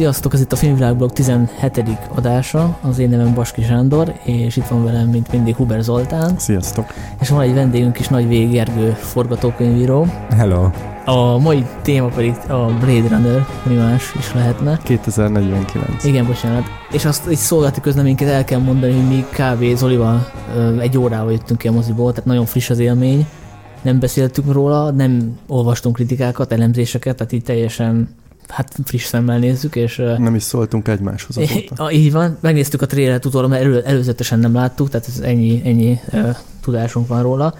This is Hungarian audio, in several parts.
Sziasztok, ez itt a Filmvilágblog 17. adása, az én nevem Baski Sándor, és itt van velem, mint mindig, Huber Zoltán. Sziasztok! És van egy vendégünk is, Nagy Vég Gergő, forgatókönyvíró. Hello! A mai téma pedig a Blade Runner, mi más is lehetne. 2049. Igen, bocsánat. És azt egy szolgálati közleményként el kell mondani, hogy mi kb. Zolival egy órával jöttünk ki a moziból, tehát nagyon friss az élmény. Nem beszéltünk róla, nem olvastunk kritikákat, elemzéseket, tehát így teljesen hát friss szemmel nézzük, és... Nem is szóltunk egymáshoz azóta. Így van, megnéztük a trélet utóra, mert elő, előzetesen nem láttuk, tehát ez ennyi, ennyi uh, tudásunk van róla.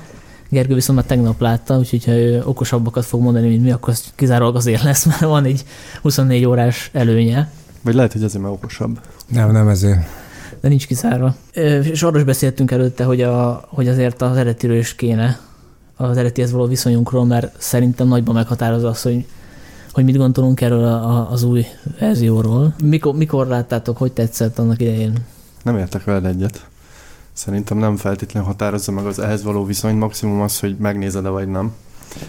Gergő viszont már tegnap látta, úgyhogy ha ő okosabbakat fog mondani, mint mi, akkor kizárólag azért lesz, mert van egy 24 órás előnye. Vagy lehet, hogy azért már okosabb. Nem, nem ezért. De nincs kizárva. És arról is beszéltünk előtte, hogy, a, hogy azért az eredetiről is kéne az eredetihez való viszonyunkról, mert szerintem nagyban meghatározza az, hogy hogy mit gondolunk erről a, az új verzióról. Mikor, mikor láttátok, hogy tetszett annak idején? Nem értek veled egyet. Szerintem nem feltétlenül határozza meg az ehhez való viszony, maximum az, hogy megnézed-e vagy nem.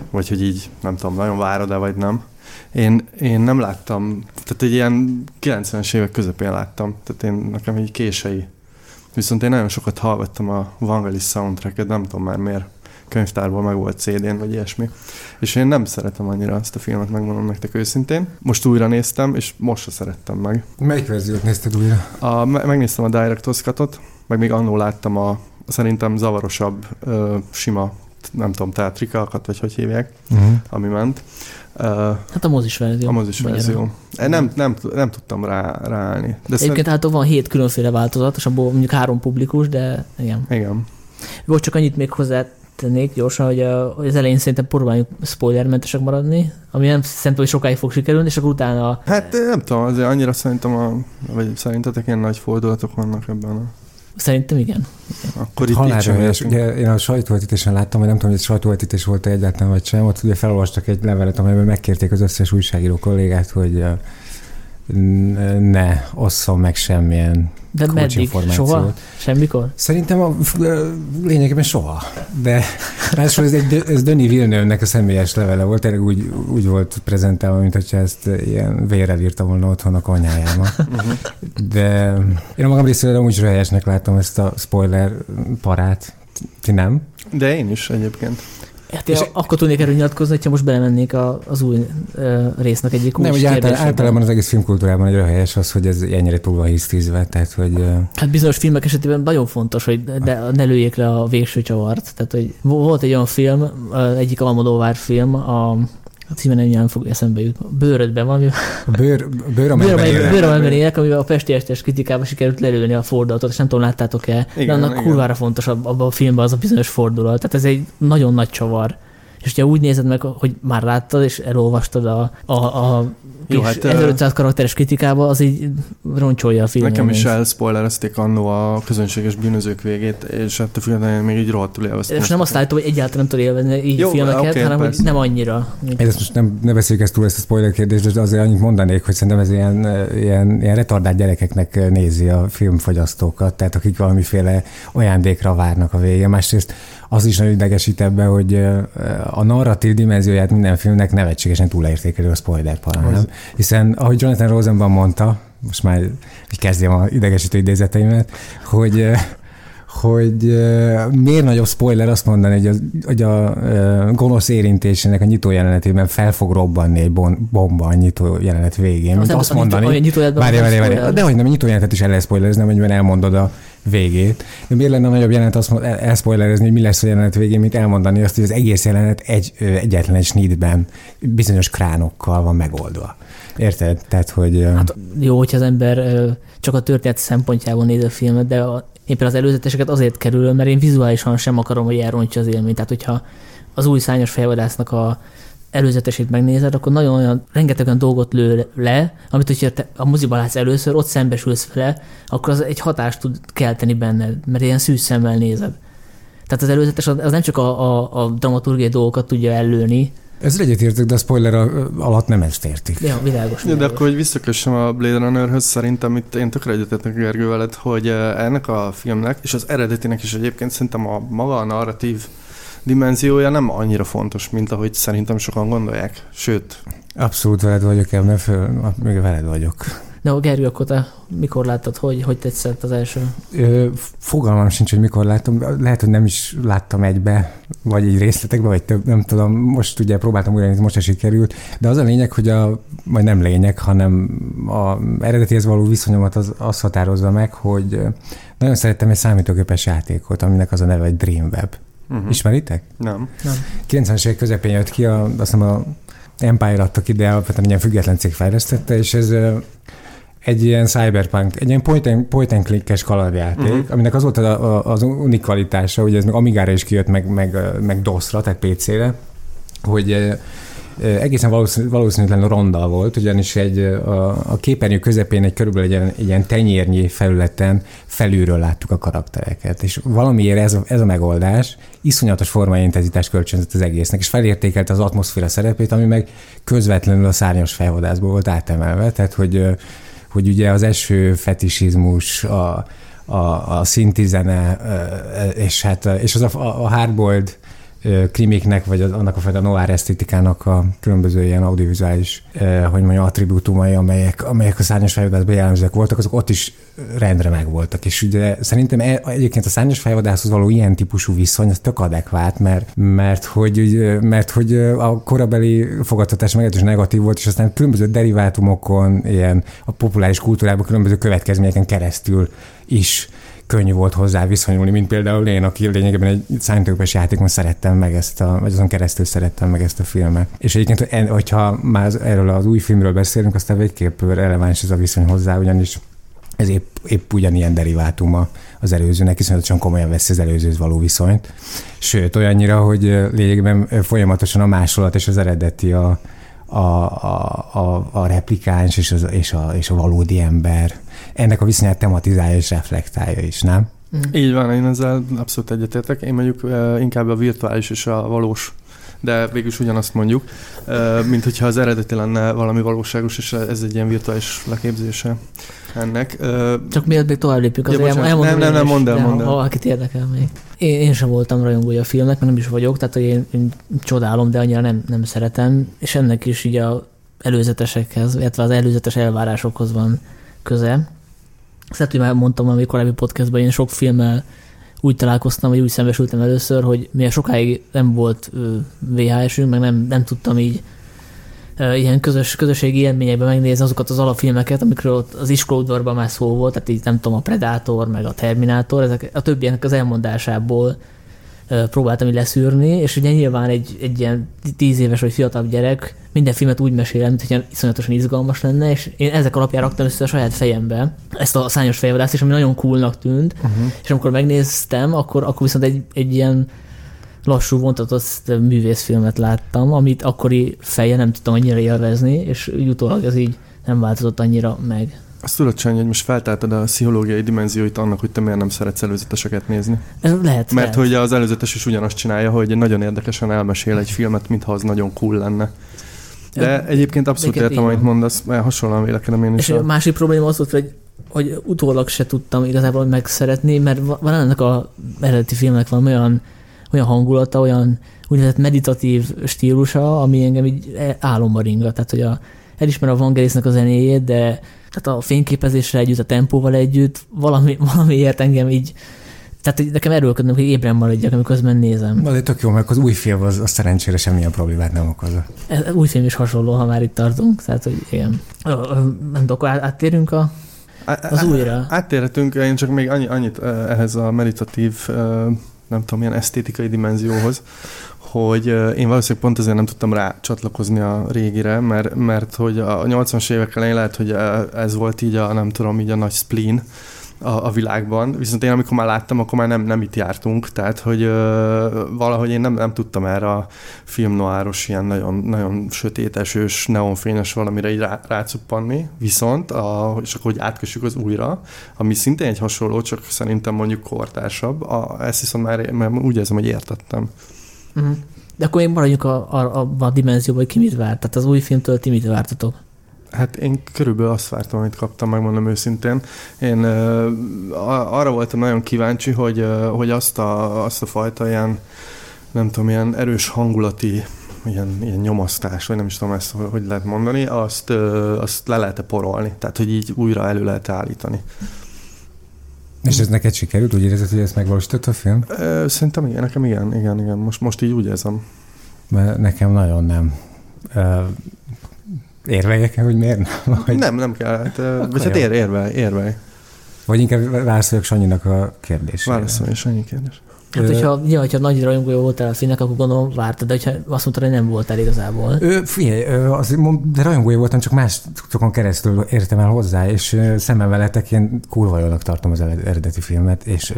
Vagy hogy így, nem tudom, nagyon várod-e vagy nem. Én, én nem láttam, tehát egy ilyen 90-es évek közepén láttam, tehát én nekem egy kései. Viszont én nagyon sokat hallgattam a Vangelis soundtracket, nem tudom már miért könyvtárban meg volt CD-n, vagy ilyesmi. És én nem szeretem annyira ezt a filmet, megmondom nektek őszintén. Most újra néztem, és most se szerettem meg. Melyik verziót nézted újra? A, megnéztem a Director's Cut-ot, meg még annól láttam a szerintem zavarosabb, ö, sima, nem tudom, teatrikákat, vagy hogy hívják, uh-huh. ami ment. Uh, hát a mozis verzió. A mozis verzió. Nem, nem, nem, nem tudtam rá, ráállni. De Egyébként szerint... hát van hét különféle változat, és abból mondjuk három publikus, de igen. Igen. Volt csak annyit még hozzá tennék gyorsan, hogy, a, hogy az elején szerintem próbáljunk spoilermentesek maradni, ami nem szerintem, hogy sokáig fog sikerülni, és akkor utána... Hát nem tudom, azért annyira szerintem, a, vagy szerintetek ilyen nagy fordulatok vannak ebben a... Szerintem igen. Akkor itt Halálra. Ugye én a sajtóvetítésen láttam, hogy nem tudom, hogy ez sajtóvetítés volt egyáltalán vagy sem, ott ugye felolvastak egy levelet, amelyben megkérték az összes újságíró kollégát, hogy ne osszon meg semmilyen de meddig? Soha? Semmikor? Szerintem a, lényegében soha. De ráadásul ez, egy, ez Döni Villeneuve-nek a személyes levele volt, tényleg úgy, úgy volt prezentálva, mint hogyha ezt ilyen vérrel írta volna otthon a konyhájában. Mhm. De én a magam részéről úgy helyesnek látom ezt a spoiler parát. Ti nem? De én is egyébként. Hát és akkor tudnék erről nyilatkozni, hogyha most belemennék a, az új uh, résznek egyik Nem, hogy által, általában az egész filmkultúrában nagyon helyes az, hogy ez ennyire túl van hisztízve, tehát hogy... Hát bizonyos filmek esetében nagyon fontos, hogy de ne lőjék le a végső csavart. Tehát, hogy volt egy olyan film, egyik Almodóvár film, a a címe nem fog eszembe jutni. Bőrödben van. A bőr, bőr, bőr, bőr, élek, amivel a Pesti Estes kritikában sikerült lelőni a fordulatot, és nem tudom, láttátok-e, igen, de annak igen. kurvára fontos abban a filmben az a bizonyos fordulat. Tehát ez egy nagyon nagy csavar. És ha úgy nézed meg, hogy már láttad és elolvastad a, a, a jó, hát, 1500 karakteres kritikában, az így roncsolja a filmet. Nekem is elspoilerezték annó a közönséges bűnözők végét, és hát a filmet még így rohadtul élveztem. És nem azt állítom, hogy egyáltalán nem tudod élvezni így Jó, filmeket, okay, hanem persze. hogy nem annyira. Én ezt most nem, ne beszéljük ezt túl ezt a spoiler kérdést, de azért annyit mondanék, hogy szerintem ez ilyen, ilyen, ilyen retardált gyerekeknek nézi a filmfogyasztókat, tehát akik valamiféle ajándékra várnak a végén. Másrészt az is nagyon idegesít ebben, hogy a narratív dimenzióját minden filmnek nevetségesen túlértékelő a spoiler parán, Hiszen, ahogy Jonathan Rosenban mondta, most már kezdjem a idegesítő idézeteimet, hogy hogy uh, miért nagyobb spoiler azt mondani, hogy a, hogy a uh, gonosz érintésének a nyitó jelenetében fel fog robbanni egy bon, bomba a nyitó jelenet végén. Mint azt mondani, várj, várj, várj, de hogy nem, a nyitó jelenetet is el lehet spoilerezni, amennyiben elmondod a végét. De miért lenne nagyobb jelenet azt mond, elszpoilerezni, hogy mi lesz a jelenet végén, mint elmondani azt, hogy az egész jelenet egy, egyetlen egy snitben bizonyos kránokkal van megoldva. Érted? Tehát, hogy... Hát jó, hogyha az ember csak a történet szempontjából néz a filmet, de a, én az előzeteseket azért kerülöm, mert én vizuálisan sem akarom, hogy elrontsa az élményt. Tehát, hogyha az új szányos fejvadásznak a előzetesét megnézed, akkor nagyon olyan, rengeteg olyan dolgot lő le, amit hogyha te a moziban látsz először, ott szembesülsz vele, akkor az egy hatást tud kelteni benned, mert ilyen szűz szemmel nézed. Tehát az előzetes az nem csak a, a, a dramaturgiai dolgokat tudja ellőni, ez egyetértek, de a spoiler alatt nem ezt értik. Ja, világos. Ja, de akkor, hogy visszakössem a Blade Runnerhöz, szerintem itt én tökre egyetettek Gergő veled, hogy ennek a filmnek, és az eredetinek is egyébként szerintem a maga a narratív dimenziója nem annyira fontos, mint ahogy szerintem sokan gondolják. Sőt. Abszolút veled vagyok ebben, föl, még veled vagyok. De Gergő, akkor te mikor láttad, hogy, hogy tetszett az első? Ö, fogalmam sincs, hogy mikor láttam. Lehet, hogy nem is láttam egybe, vagy egy részletekbe, vagy több, nem tudom. Most ugye próbáltam újra, most se sikerült. De az a lényeg, hogy a, vagy nem lényeg, hanem a eredetihez való viszonyomat az, az határozza meg, hogy nagyon szerettem egy számítógépes játékot, aminek az a neve egy Dreamweb. Uh-huh. Ismeritek? Nem. Nem. 90-es évek közepén jött ki, a, azt hiszem a Empire adtak ide, alapvetően ilyen független cég fejlesztette, és ez egy ilyen cyberpunk, egy ilyen point and, point and click-es kalandjáték, uh-huh. aminek az volt az, az unikvalitása, hogy ez még Amigára is kijött, meg, meg, meg DOS-ra, tehát PC-re, hogy egészen valószínű, valószínűtlenül ronda volt, ugyanis egy, a, a képernyő közepén egy körülbelül egy, egy ilyen tenyérnyi felületen felülről láttuk a karaktereket, és valamiért ez a, ez a megoldás iszonyatos formai intenzitást kölcsönzött az egésznek, és felértékelte az atmoszféra szerepét, ami meg közvetlenül a szárnyas felvadászból volt átemelve, tehát hogy hogy ugye az eső fetisizmus, a, a, a szintizene, és, hát, és az a, a hardboiled krimiknek, vagy az, annak a fajta noir esztétikának a különböző ilyen audiovizuális, hogy mondjam, attribútumai, amelyek, amelyek a szárnyas fejvadászban jellemzőek voltak, azok ott is rendre megvoltak. És ugye szerintem e, egyébként a szárnyas fejvadászhoz való ilyen típusú viszony, az tök adekvát, mert, mert, hogy, mert hogy a korabeli fogadtatás meglehetősen negatív volt, és aztán különböző derivátumokon, ilyen a populáris kultúrában különböző következményeken keresztül is könnyű volt hozzá viszonyulni, mint például én, aki lényegében egy számítógépes játékon szerettem meg ezt a, vagy azon keresztül szerettem meg ezt a filmet. És egyébként, hogyha már erről az új filmről beszélünk, aztán végképp releváns ez a viszony hozzá, ugyanis ez épp, épp ugyanilyen derivátuma az előzőnek, hiszen komolyan veszi az előzőhöz való viszonyt. Sőt, olyannyira, hogy lényegében folyamatosan a másolat és az eredeti a, a, a, a, replikáns és, az, és, a, és a valódi ember ennek a viszonyát tematizálja és reflektálja is, nem? Mm. Így van, én ezzel abszolút egyetértek. Én mondjuk inkább a virtuális és a valós de végülis ugyanazt mondjuk, mint hogyha az eredeti lenne valami valóságos, és ez egy ilyen virtuális leképzése ennek. Csak miért még tovább lépjük, az ja, elmondom Nem, nem, nem, mondd el, mondd el. Ha valakit érdekel még. Én, én sem voltam rajongója a filmnek, mert nem is vagyok, tehát hogy én, én csodálom, de annyira nem, nem szeretem, és ennek is így a előzetesekhez, illetve az előzetes elvárásokhoz van köze. Ezt hogy már mondtam a korábbi podcastban, én sok filmmel úgy találkoztam, vagy úgy szembesültem először, hogy milyen sokáig nem volt VHS-ünk, meg nem, nem tudtam így ilyen közös, közösségi élményekben megnézni azokat az alapfilmeket, amikről ott az iskolaudvarban már szó volt, tehát így nem tudom, a Predator, meg a Terminátor, ezek a többiek az elmondásából próbáltam így leszűrni, és ugye nyilván egy, egy ilyen tíz éves vagy fiatalabb gyerek minden filmet úgy mesél, mint hogy iszonyatosan izgalmas lenne, és én ezek alapján raktam össze a saját fejembe ezt a szányos fejvadászt, és ami nagyon coolnak tűnt, uh-huh. és amikor megnéztem, akkor, akkor viszont egy, egy ilyen lassú, vontatott művészfilmet láttam, amit akkori feje nem tudtam annyira élvezni, és utólag ez így nem változott annyira meg. Azt tudod, Sanyi, hogy most feltáltad a pszichológiai dimenzióit annak, hogy te miért nem szeretsz előzeteseket nézni. Lehet. Mert lehet. hogy az előzetes is ugyanazt csinálja, hogy nagyon érdekesen elmesél egy filmet, mintha az nagyon cool lenne. De egyébként abszolút értem, amit mondasz, mert hasonlóan vélekedem én is. És a másik probléma az volt, hogy, hogy utólag se tudtam igazából megszeretni, mert van ennek a eredeti filmnek van olyan, olyan hangulata, olyan úgynevezett meditatív stílusa, ami engem így álomba ringat. Tehát, hogy a, elismerem a Vangelisnek a zenéjét, de tehát a fényképezésre együtt, a tempóval együtt, valami, valamiért engem így tehát nekem erőlködnöm, hogy ébren maradjak, amikor közben nézem. Na, de tök jó, mert az új film az, az szerencsére semmilyen problémát nem okoz. Ez, új film is hasonló, ha már itt tartunk, tehát hogy igen. Nem tudom, akkor áttérünk a, az újra. Áttérhetünk, én csak még annyi, annyit ehhez a meditatív, nem tudom, milyen esztétikai dimenzióhoz, hogy én valószínűleg pont ezért nem tudtam rá csatlakozni a régire, mert, mert hogy a 80-as évek elején lehet, hogy ez volt így a, nem tudom, így a nagy spleen, a, a világban, viszont én amikor már láttam, akkor már nem, nem itt jártunk, tehát hogy ö, valahogy én nem, nem tudtam erre a filmnoáros, ilyen nagyon, nagyon sötét, esős, neonfényes valamire így rá, rácuppanni, viszont, a, és akkor hogy átkössük az újra, ami szintén egy hasonló, csak szerintem mondjuk kortársabb, a, ezt viszont már, már úgy érzem, hogy értettem. Uh-huh. De akkor még maradjunk a, a, a, a dimenzióban, hogy ki mit várt. Tehát az új filmtől ti mit vártatok? Hát én körülbelül azt vártam, amit kaptam, megmondom őszintén. Én uh, arra voltam nagyon kíváncsi, hogy, uh, hogy azt, a, azt a fajta ilyen nem tudom, ilyen erős hangulati ilyen, ilyen nyomasztás, vagy nem is tudom ezt, hogy lehet mondani, azt, azt le lehet porolni, tehát hogy így újra elő lehet állítani. És ez neked sikerült? Úgy érzed, hogy ezt megvalósított a film? Szerintem igen, nekem igen, igen, igen. Most, most így úgy érzem. Mert nekem nagyon nem. Érveljek hogy miért nem? Vagy... Nem, nem kell. Hát, vagy hát ér, érve, érve. Vagy inkább válaszoljak Sanyinak a kérdésére. Válaszolj, Sanyi kérdés. Hát, hogyha, ja, hogyha nagy rajongója voltál a filmnek, akkor gondolom vártad, de hogyha azt mondtad, hogy nem voltál igazából. Ö, figyelj, az, de rajongója voltam, csak más másokon keresztül értem el hozzá, és szemben veletek én kurva jónak tartom az eredeti filmet, és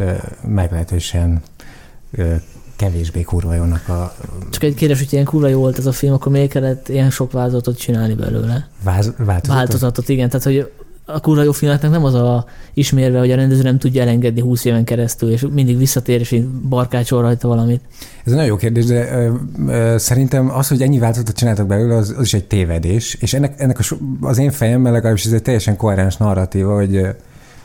meglehetősen kevésbé kurva jónak a... Csak egy kérdés, hogy ilyen kurva jó volt ez a film, akkor miért kellett ilyen sok változatot csinálni belőle? Váz, változatot? Változatot, igen. Tehát, hogy a kurva jó filmeknek nem az a ismérve, hogy a rendező nem tudja elengedni 20 éven keresztül, és mindig visszatér, és barkácsol rajta valamit. Ez egy nagyon jó kérdés, de ö, ö, szerintem az, hogy ennyi változatot csináltak belőle, az, az is egy tévedés, és ennek, ennek a, az én fejemben legalábbis ez egy teljesen koherens narratíva, hogy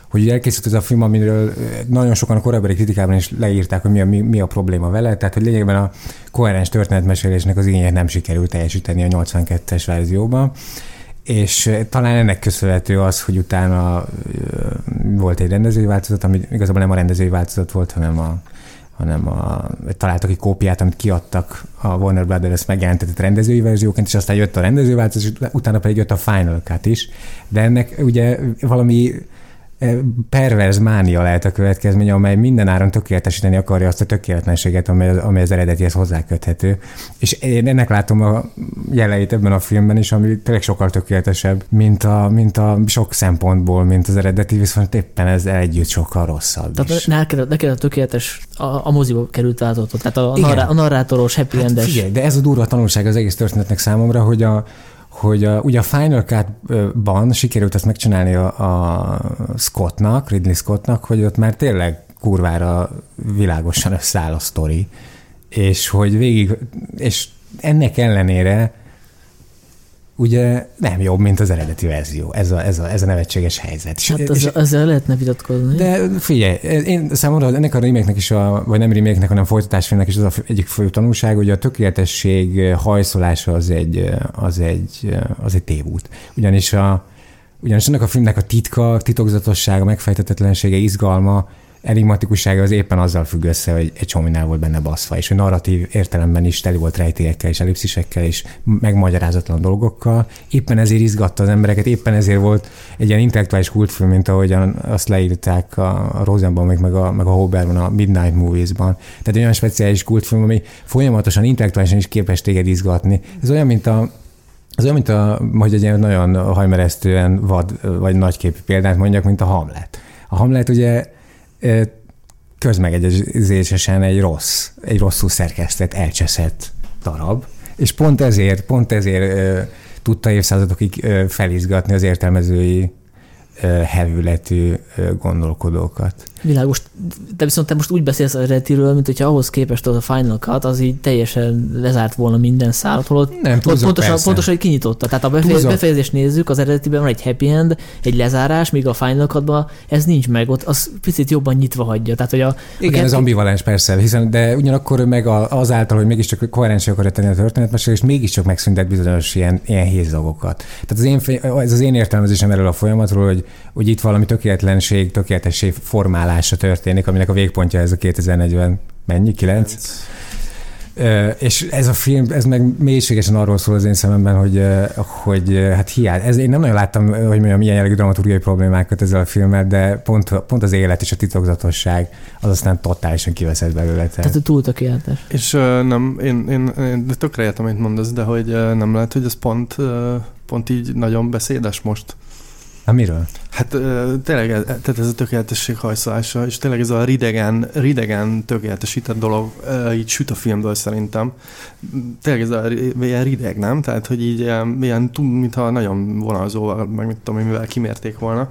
hogy elkészült ez a film, amiről nagyon sokan a korábbi kritikában is leírták, hogy mi a, mi, mi a probléma vele, tehát hogy lényegben a koherens történetmesélésnek az igényét nem sikerült teljesíteni a 82-es verzióban és talán ennek köszönhető az, hogy utána volt egy rendezői változat, ami igazából nem a rendezői változat volt, hanem a, hanem a, találtak egy kópiát, amit kiadtak a Warner Brothers megjelentetett rendezői verzióként, és aztán jött a rendezői változat, utána pedig jött a Final Cut is. De ennek ugye valami perverz mánia lehet a következménye, amely minden áron tökéletesíteni akarja azt a tökéletlenséget, amely, amely az eredetihez hozzáköthető. És én ennek látom a jeleit ebben a filmben is, ami tényleg sokkal tökéletesebb, mint a, mint a sok szempontból, mint az eredeti, viszont éppen ez együtt sokkal rosszabb Tehát is. Neked, neked a tökéletes a, a moziba került változatot, tehát a, narrá, a narrátoros, happy hát endes. Figyelj, de ez a durva tanulság az egész történetnek számomra, hogy a, hogy a, ugye a Final Cut-ban sikerült ezt megcsinálni a, a Scottnak, Ridley Scottnak, hogy ott már tényleg kurvára világosan összeáll a sztori, és hogy végig, és ennek ellenére ugye nem jobb, mint az eredeti verzió. Ez a, ez a, ez a nevetséges helyzet. Hát az, és, ezzel lehetne vitatkozni. De figyelj, én számomra ennek a remake is, a, vagy nem remake hanem folytatásfilmnek is az a egyik fő tanulság, hogy a tökéletesség hajszolása az egy, az egy, az egy tévút. Ugyanis a, ugyanis ennek a filmnek a titka, titokzatossága, megfejtetetlensége, izgalma, enigmatikussága az éppen azzal függ össze, hogy egy csomónál volt benne baszva, és hogy narratív értelemben is teli volt rejtélyekkel és ellipszisekkel és megmagyarázatlan dolgokkal. Éppen ezért izgatta az embereket, éppen ezért volt egy ilyen intellektuális kultfilm, mint ahogyan azt leírták a, a Rosenban, meg, a, meg a Hoberban, a Midnight Movies-ban. Tehát egy olyan speciális kultfilm, ami folyamatosan intellektuálisan is képes téged izgatni. Ez olyan, mint a, az olyan, mint a, hogy egy ilyen nagyon hajmeresztően vad vagy nagyképű példát mondjak, mint a Hamlet. A Hamlet ugye közmegegyezésesen egy rossz, egy rosszul szerkesztett, elcseszett darab, és pont ezért, pont ezért tudta évszázadokig felizgatni az értelmezői hevületű gondolkodókat. Világos. De viszont te most úgy beszélsz a eredetiről, mint hogyha ahhoz képest az a Final Cut, az így teljesen lezárt volna minden szállat, holott nem, túlzok, pontosan, pontosan, hogy kinyitotta. Tehát a befejez, befejezést nézzük, az eredetiben van egy happy end, egy lezárás, míg a Final Cut-ban ez nincs meg, ott az picit jobban nyitva hagyja. Tehát, hogy a, Igen, a ez ambivalens persze, hiszen, de ugyanakkor meg azáltal, hogy mégiscsak koherensé akarja tenni a történetmesélést, mégiscsak megszüntet bizonyos ilyen, ilyen hézagokat. Tehát az én, ez az én értelmezésem erről a folyamatról, hogy, hogy itt valami tökéletlenség, tökéletesség formál állása történik, aminek a végpontja ez a 2040, mennyi? 9? és ez a film, ez meg mélységesen arról szól az én szememben, hogy, hogy hát hiány. Ez, én nem nagyon láttam, hogy mondjam, milyen jellegű dramaturgiai problémákat ezzel a filmmel, de pont, pont az élet és a titokzatosság az aztán totálisan kiveszett belőle. Tehát túl tökéletes. És uh, nem, én, én, én de tökre értem, amit mondasz, de hogy uh, nem lehet, hogy ez pont, uh, pont így nagyon beszédes most. Na miről? Hát tényleg tehát ez a tökéletesség hajszolása, és tényleg ez a ridegen, ridegen tökéletesített dolog így süt a filmből szerintem. Tényleg ez a ilyen rideg, nem? Tehát, hogy így ilyen, mintha nagyon vonalzóval, meg mit tudom mivel kimérték volna.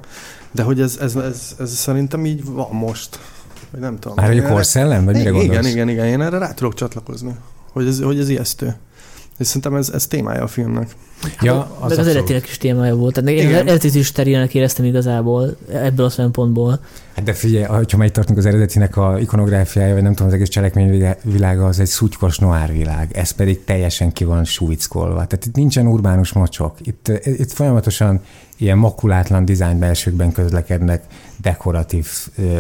De hogy ez, ez, ez, ez szerintem így van most. Vagy nem tudom. Már hogy a korszellem? Vagy mire igen, igen, igen, igen, én erre rá tudok csatlakozni. Hogy ez, hogy ez ijesztő. És szerintem ez, ez témája a filmnek. Ja, az, az, az eredetileg is témája volt. Tehát én eredeti is sterilnek éreztem igazából ebből a szempontból. Hát de figyelj, ha már itt tartunk az eredetinek a ikonográfiája, vagy nem tudom, az egész cselekményvilága az egy szutykos noir világ, ez pedig teljesen ki van súlyckolva. Tehát itt nincsen urbánus mocsok. Itt, itt folyamatosan ilyen makulátlan dizájn belsőkben közlekednek dekoratív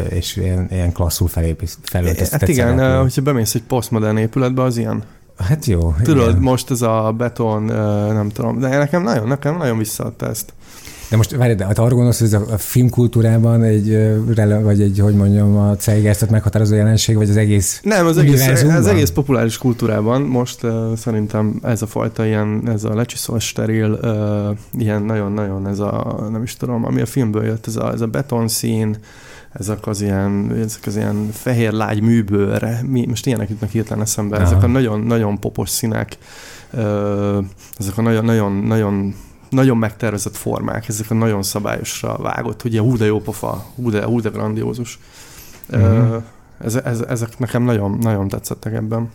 és ilyen, ilyen klasszul felöltöztetett Hát igen, szereplő. hogyha bemész egy posztmodern épületbe, az ilyen. Hát jó. Tudod, igen. most ez a beton, nem tudom, de nekem nagyon, nekem nagyon visszaadta ezt. De most várj, de hát arra gondolsz, hogy ez a filmkultúrában egy, vagy egy, hogy mondjam, a ceigászat meghatározó jelenség, vagy az egész Nem, az egész, az egész populáris kultúrában most uh, szerintem ez a fajta ilyen, ez a lecsiszol steril, uh, ilyen nagyon-nagyon ez a, nem is tudom, ami a filmből jött, ez a, ez a betonszín, ezek az ilyen, ezek az ilyen fehér lágy műbőr, mi, most ilyenek jutnak hirtelen eszembe, Aha. ezek a nagyon, nagyon popos színek, ezek a nagyon, nagyon, megtervezett formák, ezek a nagyon szabályosra vágott, ugye hú de jó pofa, hú de, hú de grandiózus. Uh-huh. Ez, ez, ezek nekem nagyon, nagyon tetszettek ebben.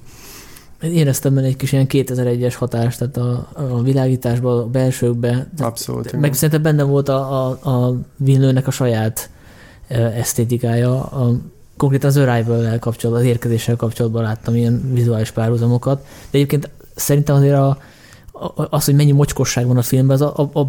Éreztem benne egy kis ilyen 2001-es hatást, tehát a, a világításban, a belsőkben. Abszolút. Meg igen. szerintem benne volt a, a, a Villeneuve-nek a saját esztétikája. A, konkrétan az Arrival-lel kapcsolatban, az érkezéssel kapcsolatban láttam ilyen vizuális párhuzamokat. De egyébként szerintem azért a, az, hogy mennyi mocskosság van a filmben, az a, a, a,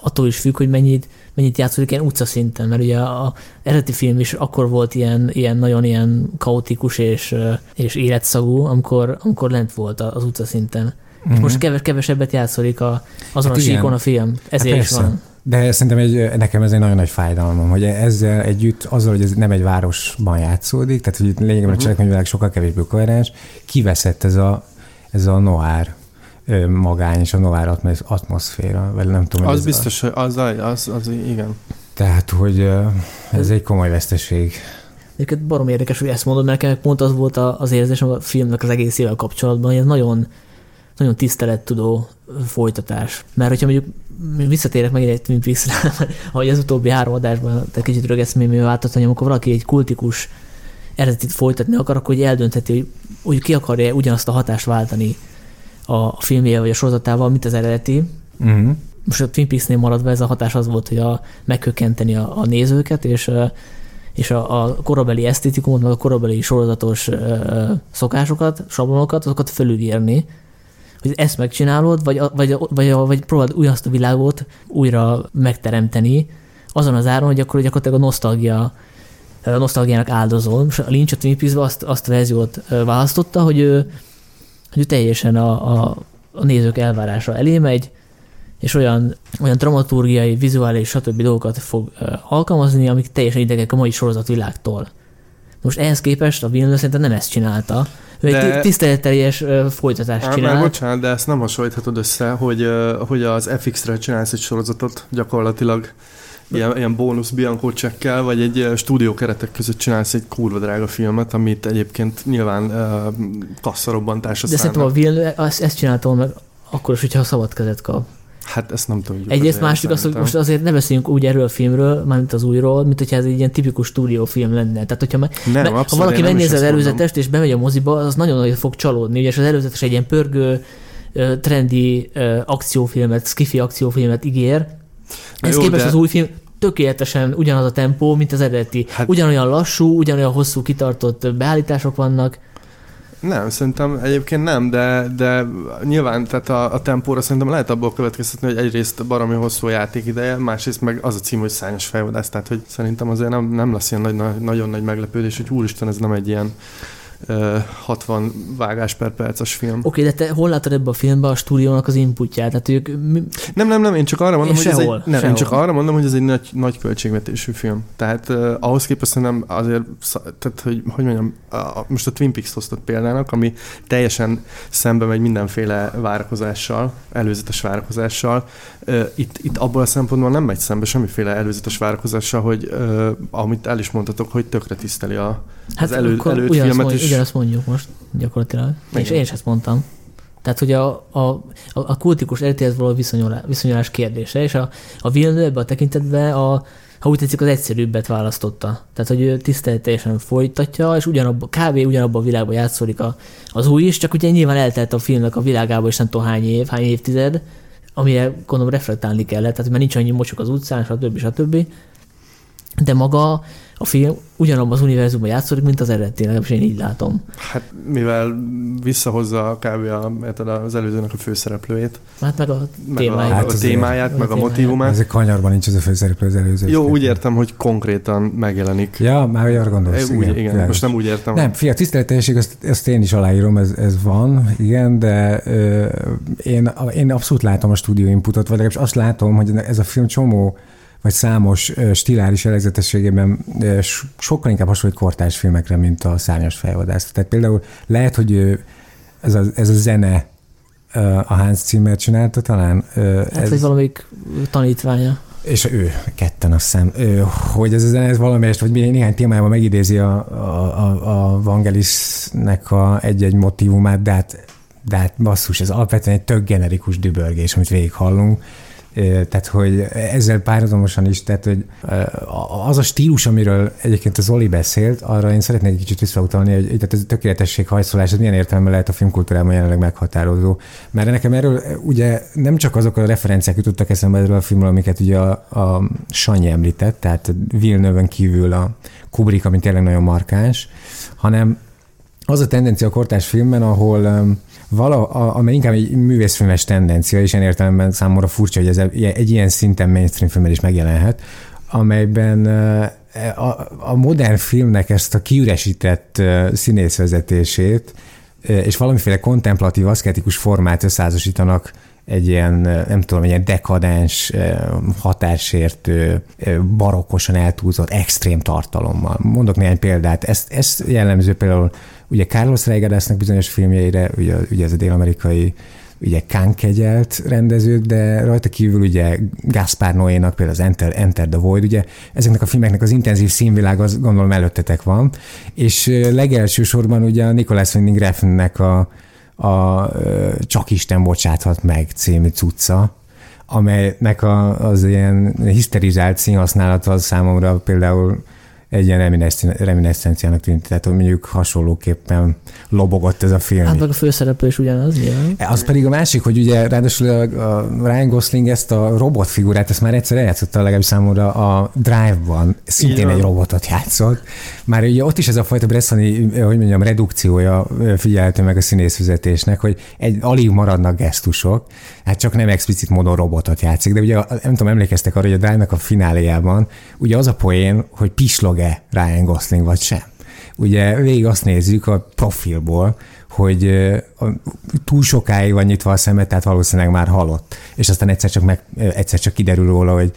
attól is függ, hogy mennyit, mennyit játszódik ilyen utcaszinten, mert ugye a, a eredeti film is akkor volt ilyen, ilyen nagyon ilyen kaotikus és, és életszagú, amikor, amikor lent volt az utcaszinten. Mm-hmm. És mhm. most keves, kevesebbet játszik a, azon hát a síkon a film, ezért hát is van. De szerintem egy, nekem ez egy nagyon nagy fájdalmam, hogy ezzel együtt, azzal, hogy ez nem egy városban játszódik, tehát hogy lényegében uh-huh. a mhm. cselekményvilág sokkal kevésbé koherens, kiveszett ez a, ez a noir magány és a novár atmoszféra, vagy nem tudom. Az biztos, hogy az, az, az, igen. Tehát, hogy ez egy komoly veszteség. Egyébként barom érdekes, hogy ezt mondod, mert nekem pont az volt az érzésem a filmnek az egészével kapcsolatban, hogy ez nagyon, nagyon tisztelettudó folytatás. Mert hogyha mondjuk visszatérek meg egy Twin peaks hogy az utóbbi három adásban te kicsit rögeszmémű váltott, hogy amikor valaki egy kultikus eredetit folytatni akar, akkor hogy eldöntheti, hogy, hogy ki akarja ugyanazt a hatást váltani a filmje vagy a sorozatával, mint az eredeti. Uh-huh. Most a Twin Peaks-nél maradva ez a hatás az volt, hogy a, megkökkenteni a, a nézőket, és és a, a korabeli esztétikumot, meg a korabeli sorozatos ö, szokásokat, sablonokat, azokat fölülírni, hogy ezt megcsinálod, vagy, vagy, vagy, vagy próbáld ugyanazt a világot újra megteremteni, azon az áron, hogy akkor gyakorlatilag a nosztalgia a nosztalgiának áldozol. Most a Lynch a Twin Peaks azt, azt a verziót választotta, hogy ő hogy teljesen a, a, a nézők elvárása elé megy, és olyan, olyan dramaturgiai, vizuális, stb. dolgokat fog alkalmazni, amik teljesen idegek a mai sorozatvilágtól. Most ehhez képest a Villeneuve szerintem nem ezt csinálta. De... uh, folytatást csinál. Már bocsánat, de ezt nem hasonlíthatod össze, hogy, hogy az FX-re csinálsz egy sorozatot gyakorlatilag ilyen, ilyen bónusz Bianco csekkel, vagy egy stúdió keretek között csinálsz egy kurva drága filmet, amit egyébként nyilván uh, kasszarobbantásra De szerintem a Villeneuve ezt, ezt csináltam meg akkor is, hogyha szabad kezet kap. Hát ezt nem tudjuk. Egyrészt másik az, hogy most azért ne beszéljünk úgy erről a filmről, mármint az újról, mint hogyha ez egy ilyen tipikus stúdiófilm lenne. Tehát, hogyha nem, me, ha valaki megnézi az előzetest és bemegy a moziba, az nagyon nagyon fog csalódni. Ugye az előzetes egy ilyen pörgő, trendi akciófilmet, skifi akciófilmet ígér, ez Jó, képest de... az új film tökéletesen ugyanaz a tempó, mint az eredeti. Hát... Ugyanolyan lassú, ugyanolyan hosszú kitartott beállítások vannak. Nem, szerintem egyébként nem, de, de nyilván tehát a, a tempóra szerintem lehet abból következtetni, hogy egyrészt baromi hosszú a játékideje, másrészt meg az a cím, hogy szányos fejvadász, tehát hogy szerintem azért nem, nem lesz ilyen nagy, nagyon nagy meglepődés, hogy úristen, ez nem egy ilyen 60 vágás per perces film. Oké, okay, de te hol látod ebbe a filmbe a stúdiónak az inputját? Tehát ők... Nem, nem, nem, én csak arra mondom, hogy sehol, ez egy, nem, én csak arra mondom, hogy ez egy nagy, nagy költségvetésű film. Tehát uh, ahhoz képest nem azért, tehát hogy, hogy mondjam, a, most a Twin Peaks hoztat példának, ami teljesen szembe megy mindenféle várakozással, előzetes várakozással. Uh, itt, itt abból a szempontból nem megy szembe semmiféle előzetes várakozással, hogy uh, amit el is mondhatok, hogy tökre tiszteli a, hát az elő, előtt filmet, és ugyanazt mondjuk most gyakorlatilag. Igen. És én is ezt mondtam. Tehát, hogy a, a, a kultikus eredetihez való viszonyulás, viszonyulás kérdése, és a, a Villeneuve a tekintetben a, ha úgy tetszik, az egyszerűbbet választotta. Tehát, hogy ő tiszteletesen folytatja, és ugyanabba, kb. ugyanabban a világban játszódik a, az új is, csak ugye nyilván eltelt a filmnek a világába, és nem tudom hány év, hány évtized, amire gondolom reflektálni kellett, tehát mert nincs annyi mocsok az utcán, stb. stb. De maga a film ugyanabban az univerzumban játszódik, mint az eredeti, legalábbis én így látom. Hát mivel visszahozza kb. A, az előzőnek a főszereplőjét. Hát meg a meg témáját. A, Hát a azért- témáját, meg a témáját. motivumát. Ez egy kanyarban nincs az a főszereplő az előző. Jó, úgy értem, hogy konkrétan megjelenik. Ja, már arra gondolsz. úgy, igen, világos. most nem úgy értem. Nem, fia, tiszteleteljeség, ezt, ezt én is aláírom, ez, ez van, igen, de ö, én, én abszolút látom a stúdió inputot, vagy legalábbis azt látom, hogy ez a film csomó vagy számos ö, stiláris előzetességében ö, s- sokkal inkább hasonlít kortárs filmekre, mint a szárnyas fejvadász. Tehát például lehet, hogy ez a, ez a zene a Hans Zimmer csinálta talán. Hát, ez... vagy valamelyik tanítványa. és ő, ketten azt hiszem, ő, hogy ez a zene, ez valamelyest, vagy né- néhány témájában megidézi a, a, a, a Vangelisnek a egy-egy motivumát, de hát, de hát basszus, ez alapvetően egy tök generikus dübörgés, amit végig hallunk. Tehát, hogy ezzel párhuzamosan is, tehát, hogy az a stílus, amiről egyébként az Zoli beszélt, arra én szeretnék egy kicsit visszautalni, hogy tehát ez a tökéletesség hajszolás, ez milyen értelemben lehet a filmkultúrában jelenleg meghatározó. Mert nekem erről ugye nem csak azok a referenciák jutottak eszembe erről a filmről, amiket ugye a, a Sanyi említett, tehát Villeneuve-en kívül a Kubrick, ami tényleg nagyon markáns, hanem az a tendencia a kortárs filmben, ahol vala, a, amely inkább egy művészfilmes tendencia, és ilyen értelemben számomra furcsa, hogy ez egy ilyen szinten mainstream filmben is megjelenhet, amelyben a, a modern filmnek ezt a kiüresített színészvezetését és valamiféle kontemplatív, aszketikus formát összeházasítanak egy ilyen, nem tudom, egy ilyen dekadens, uh, hatásértő, uh, barokkosan eltúlzott, extrém tartalommal. Mondok néhány példát. Ezt, ezt jellemző például ugye Carlos Reigadesnek bizonyos filmjeire, ugye, ugye ez a dél-amerikai ugye Kán-kegyelt rendezők, de rajta kívül ugye Gaspar Noénak például az Enter, Enter the Void, ugye ezeknek a filmeknek az intenzív színvilág az gondolom előttetek van, és ö, legelső sorban ugye a Nicholas Winding Refnnek a, a Csak Isten bocsáthat meg című cucca, amelynek a, az ilyen hiszterizált színhasználata az számomra például egy ilyen reminiszen- reminiszenciának tűnt, tehát hogy mondjuk hasonlóképpen lobogott ez a film. Hát meg a főszereplő is ugyanaz, nyilván. Az pedig a másik, hogy ugye ráadásul a, a Ryan Gosling ezt a robotfigurát, ezt már egyszer eljátszotta legalábbis számomra a Drive-ban, szintén Igen. egy robotot játszott. Már ugye ott is ez a fajta Bressani, hogy mondjam, redukciója figyelhető meg a színészfizetésnek, hogy egy, alig maradnak gesztusok, hát csak nem explicit módon robotot játszik, de ugye nem tudom, emlékeztek arra, hogy a Drive-nak a fináléjában ugye az a poén, hogy pislog-e Ryan Gosling vagy sem. Ugye végig azt nézzük a profilból, hogy túl sokáig van nyitva a szeme, tehát valószínűleg már halott. És aztán egyszer csak, meg, egyszer csak kiderül róla, hogy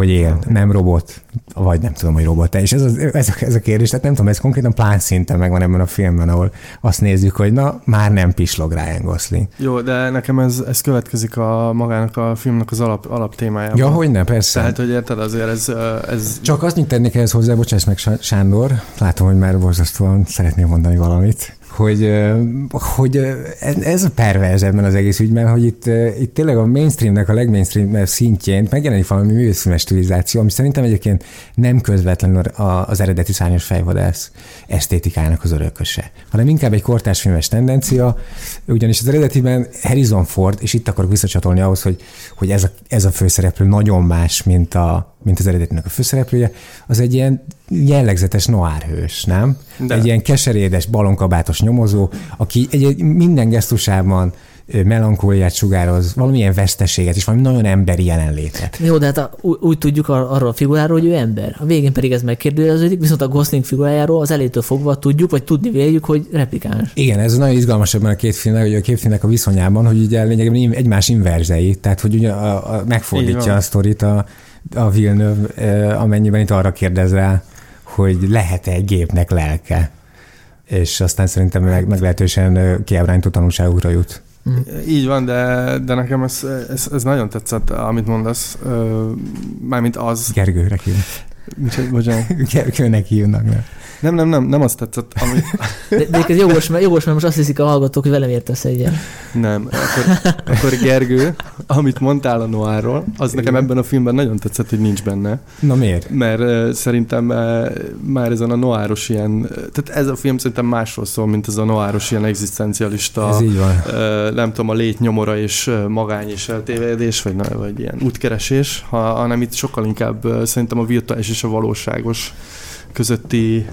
hogy él, nem robot, vagy nem tudom, hogy robot És ez, az, ez, a, ez a kérdés, tehát nem tudom, ez konkrétan plán szinten megvan ebben a filmben, ahol azt nézzük, hogy na, már nem pislog Ryan Gosling. Jó, de nekem ez, ez következik a magának a filmnek az alap, alap témájában. Ja, hogy nem, persze. Tehát, hogy érted, azért ez, ez Csak azt tennék ehhez hozzá, bocsáss meg Sándor, látom, hogy már borzasztóan szeretnél mondani valamit, hogy, hogy ez a perverz ebben az egész ügyben, hogy itt, itt tényleg a mainstreamnek a legmainstream szintjén megjelenik valami művészfilmes stilizáció, ami szerintem egyébként nem közvetlenül az eredeti szárnyas fejvadász esztétikának az örököse, hanem inkább egy kortárs filmes tendencia, ugyanis az eredetiben Harrison Ford, és itt akarok visszacsatolni ahhoz, hogy, hogy ez, a, ez a főszereplő nagyon más, mint, a, mint az eredetinek a főszereplője, az egy ilyen jellegzetes noárhős, nem? De. Egy ilyen keserédes, balonkabátos nyomozó, aki egy, egy minden gesztusában melankóliát sugároz, valamilyen veszteséget és valami nagyon emberi jelenlétet. Jó, de hát a, úgy, tudjuk ar- arról a figuráról, hogy ő ember. A végén pedig ez megkérdőjeleződik, viszont a Gosling figurájáról az elétől fogva tudjuk, vagy tudni véljük, hogy replikáns. Igen, ez nagyon izgalmas ebben a két filmnek, hogy a két filmnek a viszonyában, hogy ugye lényegében egymás inverzei, tehát hogy ugye a, a, megfordítja a sztorit a, a Villeneuve, amennyiben itt arra kérdez rá, hogy lehet-e egy gépnek lelke. És aztán szerintem meg, meglehetősen eh, kiábrántó tanulságokra jut. így van, de, de nekem ez, ez, ez nagyon tetszett, amit mondasz. Mármint az, Gergőre kívül. Micsoda, bocsánat. Kőnek hívnak, nem? Nem, nem, nem, nem azt tetszett, ami... De, de ez jogos, mert, jogos, mert most azt hiszik a hallgatók, hogy velem értesz egyet. Nem, akkor, akkor Gergő, amit mondtál a Noárról, az nekem ebben a filmben nagyon tetszett, hogy nincs benne. Na miért? Mert uh, szerintem uh, már ezen a noáros ilyen, tehát ez a film szerintem másról szól, mint ez a noáros ilyen egzisztencialista, Ez így van. uh, nem tudom, a létnyomora és uh, magány és eltévedés, vagy, na, vagy ilyen útkeresés, ha, hanem itt sokkal inkább uh, szerintem a virtuális és a valóságos közötti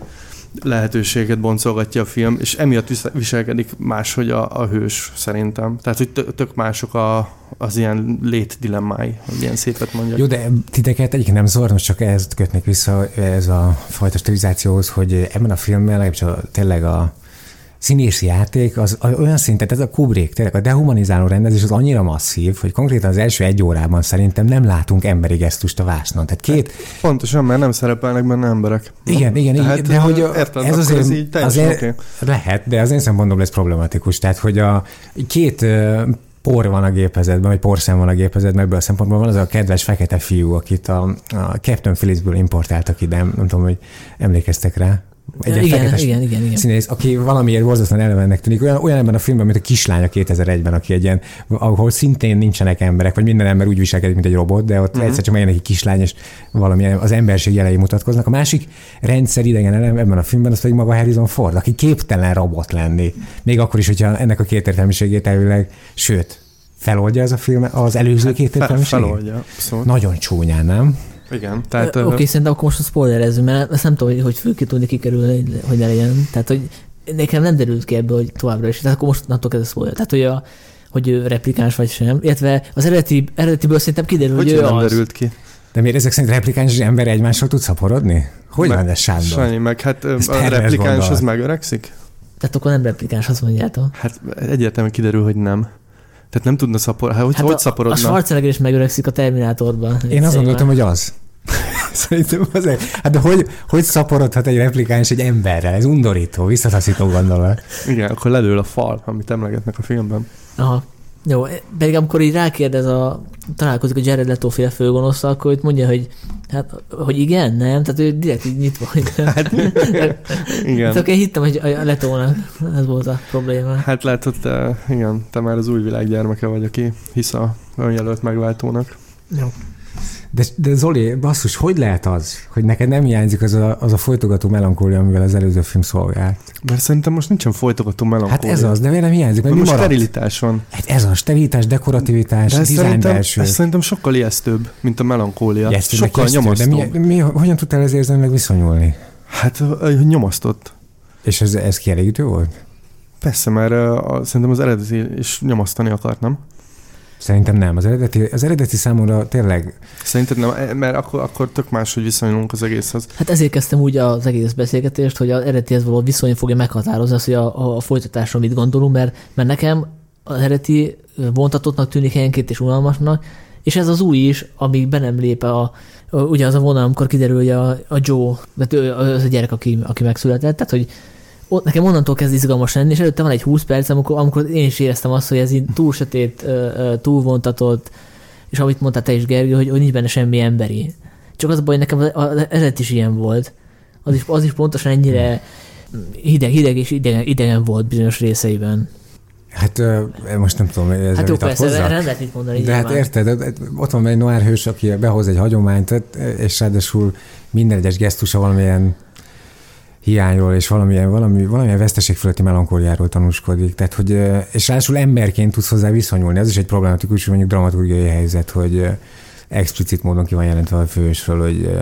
lehetőséget boncolgatja a film, és emiatt vis- viselkedik máshogy a, a hős szerintem. Tehát, hogy tök, mások a, az ilyen létdilemmái, hogy ilyen szépet mondjak. Jó, de titeket egyik nem zavar, most csak ezt kötnék vissza ez a fajta stilizációhoz, hogy ebben a filmben legalábbis a, tényleg a színészi játék az olyan szinten, ez a Kubrick, tényleg a dehumanizáló rendezés az annyira masszív, hogy konkrétan az első egy órában szerintem nem látunk emberi gesztust a vásznon. Tehát két, Pontosan, mert nem szerepelnek benne emberek. igen, igen, igen, Tehát, de hogy a, érted, ez azért, ez így azért oké. lehet, de az én szempontomból ez problematikus. Tehát, hogy a két por van a gépezetben, vagy porszem van a gépezetben, ebből a szempontból van az a kedves fekete fiú, akit a, a Captain Phillipsből importáltak ide, nem, nem tudom, hogy emlékeztek rá. Igen, fekete igen, igen, igen. színész, aki valamiért borzasztóan elevennek tűnik. Olyan, olyan ebben a filmben, mint a kislány a 2001-ben, aki egy ilyen, ahol szintén nincsenek emberek, vagy minden ember úgy viselkedik, mint egy robot, de ott uh-huh. egyszer csak megjelenik egy kislány, és valamilyen az emberiség jelei mutatkoznak. A másik rendszer idegen elem ebben a filmben az pedig maga Harrison Ford, aki képtelen robot lenni. Még akkor is, hogyha ennek a kétértelműségét elvileg, sőt, feloldja ez a film az előző két Fel, értelmiséget? feloldja, abszolút. Nagyon csúnyán, nem? Igen, Tehát. Oké, okay, szerintem akkor most a spoilerezzünk, mert ezt nem tudom, hogy, hogy fő ki tudni kikerülni, hogy ne legyen. Tehát, hogy nekem nem derült ki ebből, hogy továbbra is. Tehát akkor most naptól ez a spoiler. Tehát, hogy, a, hogy ő replikáns vagy sem. Illetve az eredeti, eredetiből szerintem kiderül, hogy, hogy ő nem az. derült ki? De miért ezek szerint replikáns ember egymásról tud szaporodni? Hogy Meg- van ez, Sándor? Sanyi, meg hát Ez a replikáns gondolat. az megöregszik? Tehát akkor nem replikáns, azt mondjátok. Hát egyértelműen kiderül, hogy nem. Tehát nem tudna szaporodni. Hát, hogy, hogy a, a szaporodna? Schwarzenegger is megöregszik a Terminátorban. Én azt gondoltam, hogy az. Szerintem azért. Hát de hogy, hogy szaporodhat egy replikáns egy emberrel? Ez undorító, visszataszító gondolat. Igen, akkor lelől a fal, amit emlegetnek a filmben. Aha. Jó, pedig amikor így rákérdez a, találkozik a Jared Leto féle főgonosztal, akkor itt mondja, hogy hát, hogy igen, nem? Tehát ő direkt így nyitva. Hát, Igen. Csak én hittem, hogy a Letónak ez volt a probléma. Hát látod, te, igen, te már az új világ gyermeke vagy, aki hisz a önjelölt megváltónak. Jó. De, de Zoli, basszus, hogy lehet az, hogy neked nem hiányzik az a, az a folytogató melankólia, amivel az előző film szolgált? Mert szerintem most nincsen folytogató melankólia. Hát ez az, de miért nem hiányzik? Mert Mert most maradt? sterilitás van. Hát ez a sterilitás, dekorativitás, De ez dizájn szerintem, belső. ez szerintem sokkal ijesztőbb, mint a melankólia. Ijesztőbbnek sokkal nyomasztóbb. De mi, mi, hogyan tudtál ez érzelmileg viszonyulni? Hát nyomasztott. És ez, ez kielégítő volt? Persze, mert a, szerintem az eredeti is nyomasztani akart, nem? Szerintem nem. Az eredeti, az eredeti számomra tényleg Szerinted nem, E, mert akkor, akkor tök más, hogy viszonyulunk az egészhez. Hát ezért kezdtem úgy az egész beszélgetést, hogy az eredetihez való viszony fogja meghatározni azt, hogy a, a folytatásról mit gondolunk, mert, mert nekem az eredeti vontatottnak tűnik helyenként és unalmasnak, és ez az új is, amíg be nem lép a, a ugye az a vonal, amikor kiderül, hogy a, a Joe, tehát ő az a gyerek, aki, aki megszületett, tehát hogy ott nekem onnantól kezd izgalmas lenni, és előtte van egy 20 perc, amikor, amikor én is éreztem azt, hogy ez így túl sötét, ö, ö, túl vontatott, és amit mondtál te is, Gergő, hogy, hogy nincs benne semmi emberi. Csak az a baj, nekem az, eredet is ilyen volt. Az is, az is pontosan ennyire hideg, hideg és idegen, idegen volt bizonyos részeiben. Hát most nem tudom, ez Hát jó, persze, nem lehet mit mondani. De hát nyilván. érted, ott van egy noir hős, aki behoz egy hagyományt, és ráadásul minden egyes gesztusa valamilyen hiányról és valamilyen, valami, valamilyen veszteség fölötti melankóliáról tanúskodik. Tehát, hogy, és ráadásul emberként tudsz hozzá viszonyulni. Ez is egy problematikus, mondjuk dramaturgiai helyzet, hogy explicit módon ki van jelentve a fősről, hogy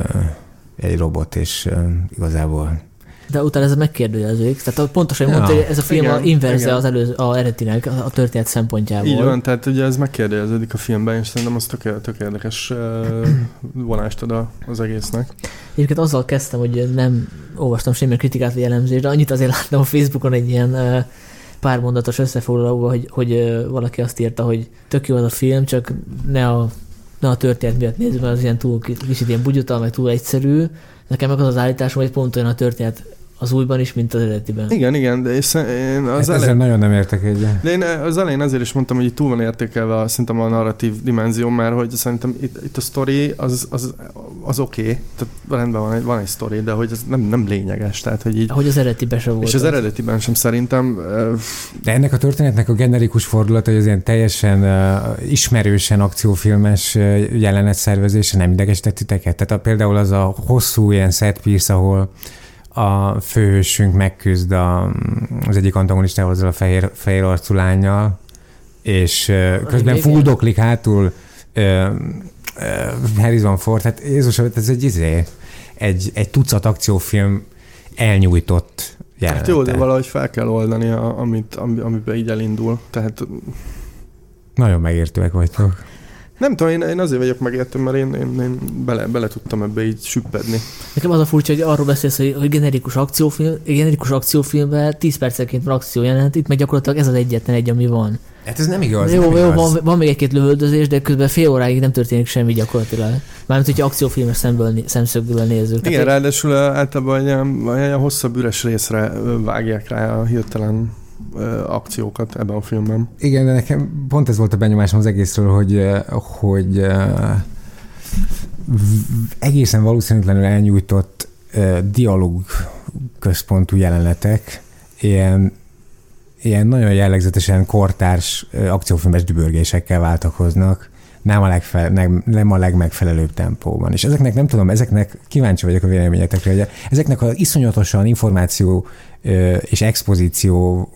egy robot, és igazából De utána ez megkérdőjeleződik. Tehát pontosan Ja. mondta, hogy ez a film Igen, a inverze igen. az előző, a eredetinek, a a történet szempontjából. Így van, tehát ugye ez megkérdeződik a filmben, és szerintem az tök, tök érdekes vonást ad az egésznek. Egyébként azzal kezdtem, hogy nem olvastam semmilyen kritikát vagy elemzést, de annyit azért láttam a Facebookon egy ilyen pár mondatos összefoglalóban, hogy, hogy valaki azt írta, hogy tök jó az a film, csak ne a, ne a történet miatt nézzük, mert az ilyen túl kicsit ilyen bugyutal, meg túl egyszerű. Nekem meg az az állításom, hogy pont olyan a történet, az újban is, mint az eredetiben. Igen, igen, de és én az Hát elején... nagyon nem értek egyet. De én az elején azért is mondtam, hogy itt túl van értékelve a, szerintem a narratív dimenzió, mert hogy szerintem itt, itt a sztori az, az, az oké, okay. tehát rendben van egy, van egy sztori, de hogy ez nem, nem lényeges, tehát hogy így... Hogy az eredetiben sem volt. És az eredetiben sem szerintem... De ennek a történetnek a generikus fordulata, hogy az ilyen teljesen uh, ismerősen akciófilmes uh, jelenetszervezése nem idegesített titeket? Tehát a, például az a hosszú ilyen set piece, ahol a főhősünk megküzd a, az egyik antagonistával, azzal a fehér, fehér arcú lányjal, és közben fuldoklik hátul uh, uh, Harrison Ford, hát Jézus, ez egy izé, egy, egy tucat akciófilm elnyújtott jelenete. Hát jó, de valahogy fel kell oldani, amit, ami, amiben így elindul. Tehát Nagyon megértőek vagytok. Nem tudom, én, én azért vagyok megértő, mert én, én, én bele, bele tudtam ebbe így süppedni. Nekem az a furcsa, hogy arról beszélsz, hogy, hogy generikus akciófilm, generikus akciófilmben 10 percenként van akció jelent, itt meg gyakorlatilag ez az egyetlen egy, ami van. Hát ez nem igaz. jó, nem jó, igaz. van, van, még egy-két lövöldözés, de közben fél óráig nem történik semmi gyakorlatilag. Mármint, hogyha akciófilmes szemből, szemszögből nézzük. Igen, Tehát, ráadásul általában ilyen, ilyen hosszabb üres részre vágják rá a hirtelen akciókat ebben a filmben. Igen, de nekem pont ez volt a benyomásom az egészről, hogy, hogy egészen valószínűtlenül elnyújtott dialóg központú jelenetek, ilyen, ilyen nagyon jellegzetesen kortárs akciófilmes dübörgésekkel váltakoznak, nem a, legfe, nem, nem a legmegfelelőbb tempóban. És ezeknek nem tudom, ezeknek kíváncsi vagyok a véleményetekre, hogy ezeknek az iszonyatosan információ és expozíció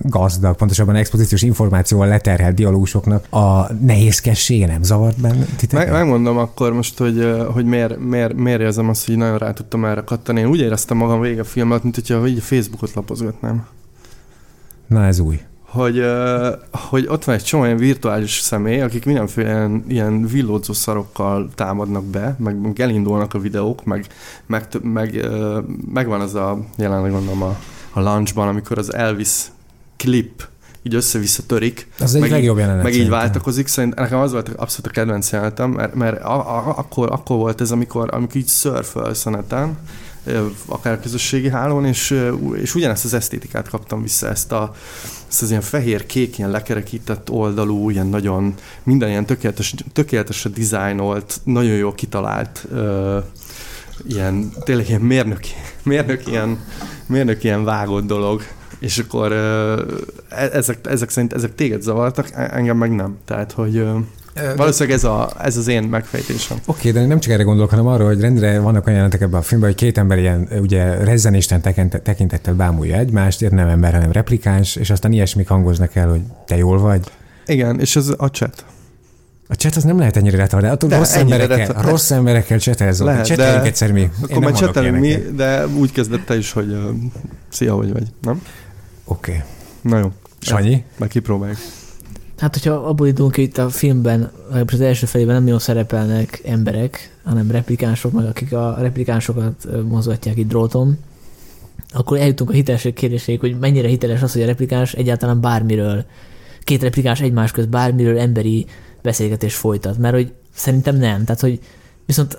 gazdag, pontosabban expozíciós információval leterhelt dialógusoknak a nehézkessége nem zavart benne titeket? Meg, megmondom akkor most, hogy, hogy miért, miért, miért érzem azt, hogy nagyon rá tudtam erre kattani. Én úgy éreztem magam vége a film alatt, mint hogyha így a Facebookot lapozgatnám. Na ez új. Hogy, hogy ott van egy csomó ilyen virtuális személy, akik mindenféle ilyen, ilyen villódzó szarokkal támadnak be, meg, meg elindulnak a videók, meg, meg, meg, meg van az a, jelenleg gondolom a, a launchban, amikor az Elvis klip így össze-vissza törik, egy Meg így- legjobb jelenet. meg így váltakozik. Szerintem nekem az volt abszolút a kedvenc jelenetem, mert, mert a, a, akkor, akkor volt ez, amikor, amikor így szörfölsz a neten, akár közösségi hálón, és, és ugyanezt az esztétikát kaptam vissza, ezt, a, ezt az ilyen fehér-kék, ilyen lekerekített oldalú, ilyen nagyon, minden ilyen tökéletes, tökéletesen dizájnolt, nagyon jól kitalált, ö, ilyen, tényleg ilyen mérnöki, mérnök ilyen, mérnök ilyen vágott dolog, és akkor ö, e- ezek, ezek szerint ezek téged zavartak, engem meg nem. Tehát, hogy Ö, valószínűleg ez, a, ez az én megfejtésem. Oké, de nem csak erre gondolok, hanem arra, hogy rendre vannak olyan jelenetek ebben a filmben, hogy két ember ilyen ugye rezzenésten tekint- tekintettel bámulja egymást, ér nem ember, hanem replikáns, és aztán ilyesmik hangoznak el, hogy te jól vagy. Igen, és ez a chat. A chat az nem lehet ennyire retardált, attól De rossz emberekkel, retard- rossz emberekkel csetelzol. Lehet, Cseteljünk de- egyszer mi. Akkor majd csetelünk mi, de úgy kezdett te is, hogy uh, szia, hogy vagy, nem? Oké. Na jó, Sanyi? meg kipróbáljuk. Hát, hogyha abból indulunk, itt a filmben, legalábbis az első felében nem nagyon szerepelnek emberek, hanem replikánsok, meg akik a replikánsokat mozgatják itt dróton, akkor eljutunk a hitelesség kérdéséig, hogy mennyire hiteles az, hogy a replikáns egyáltalán bármiről, két replikáns egymás közt bármiről emberi beszélgetés folytat. Mert hogy szerintem nem. Tehát, hogy viszont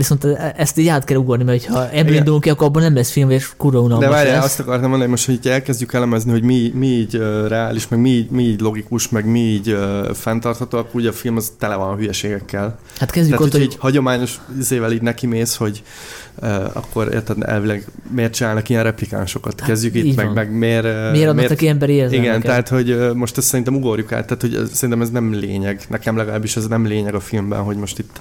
Viszont ezt így át kell ugorni, mert ha ebből Igen. indulunk ki, akkor abban nem lesz film, és kurva De unalmas várjál, lesz. azt akartam mondani, hogy most, hogy így elkezdjük elemezni, hogy mi, mi így uh, reális, meg mi, mi így logikus, meg mi így uh, fenntartható, akkor ugye a film az tele van a hülyeségekkel. Hát kezdjük Tehát, ott, hogy hogy így hagyományos izével így nekimész, hogy uh, akkor érted, elvileg miért csinálnak ilyen replikánsokat? Hát, Kezdjük itt, meg, van. meg miért... uh, miért adnak neki emberi érzelmeket? Igen, tehát hogy uh, most ezt szerintem ugorjuk át, tehát hogy ez, szerintem ez nem lényeg. Nekem legalábbis ez nem lényeg a filmben, hogy most itt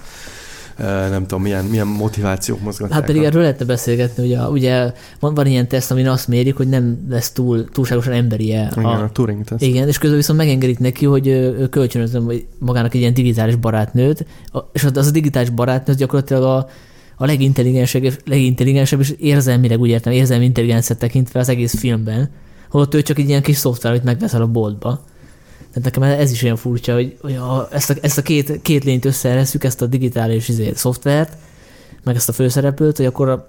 nem tudom, milyen, milyen motivációk mozgatják. Hát pedig erről lehetne beszélgetni, ugye, ugye van, van ilyen teszt, amin azt mérik, hogy nem lesz túl, túlságosan emberi -e Igen, a, a Turing teszt. igen, és közben viszont megengedik neki, hogy kölcsönözöm magának egy ilyen digitális barátnőt, és az a digitális barátnő gyakorlatilag a, a legintelligensebb, legintelligensebb, és érzelmileg úgy értem, érzelmi intelligenciát tekintve az egész filmben, holott ő csak egy ilyen kis szoftver, amit megveszel a boltba. Tehát nekem ez is olyan furcsa, hogy, hogy a, ezt, a, ezt a két, két lényt összeeresztjük, ezt a digitális izé, szoftvert, meg ezt a főszereplőt, hogy akkor a,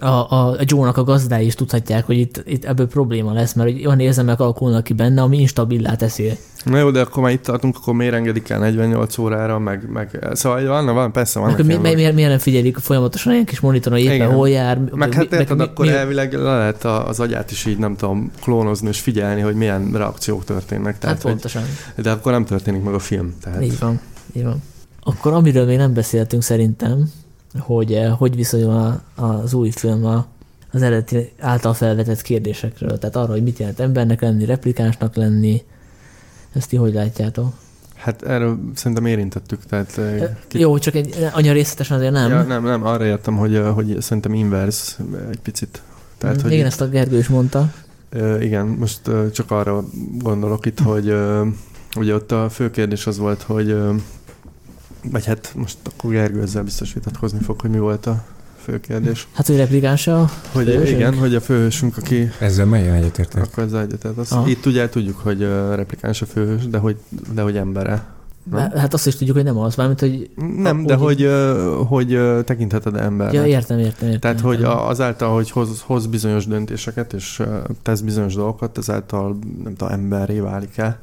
a, a, a Joe-nak a gazdái is tudhatják, hogy itt, itt ebből probléma lesz, mert hogy olyan érzelmek alakulnak ki benne, ami instabilá teszi. Na jó, de akkor már itt tartunk, akkor miért engedik el 48 órára, meg, meg szóval van, van, persze van. Mi, mi, miért, miért nem figyelik folyamatosan ilyen kis monitoron, hogy éppen Igen. hol jár? Meg hát érted, mi- akkor mi- elvileg le lehet az agyát is így, nem tudom, klónozni és figyelni, hogy milyen reakciók történnek. Tehát, Hát hogy, pontosan. de akkor nem történik meg a film. Tehát, Így van, így van. Akkor amiről még nem beszéltünk szerintem, hogy eh, hogy viszonyul az új film a, az eredeti által felvetett kérdésekről. Tehát arra, hogy mit jelent embernek lenni, replikánsnak lenni. Ezt ti hogy látjátok? Hát erről szerintem érintettük, tehát eh, ki- Jó, csak egy, annyira részletesen azért nem. Ja, nem, nem, arra értem, hogy, eh, hogy szerintem inverse egy picit. Tehát, hogy Igen, ezt a Gergő is mondta. Igen, most csak arra gondolok itt, hogy ugye ott a fő kérdés az volt, hogy vagy hát most akkor Gergő ezzel biztos vitatkozni fog, hogy mi volt a fő kérdés. Hát, hogy replikánsa, Hogy Főhősünk? igen, hogy a főhősünk, aki Ezzel melyen egyetértek? akkor ezzel Aha. itt ugye tudjuk, hogy replikáns a főhős, de hogy, de hogy embere. Nem? hát azt is tudjuk, hogy nem az, mármint, hogy Nem, de úgy- hogy, hogy ö, tekintheted embernek. ja, értem, értem, értem. Tehát, hogy értem. a- azáltal, hogy hoz, hoz bizonyos döntéseket, és tesz bizonyos dolgokat, ezáltal, nem tudom, emberré válik el.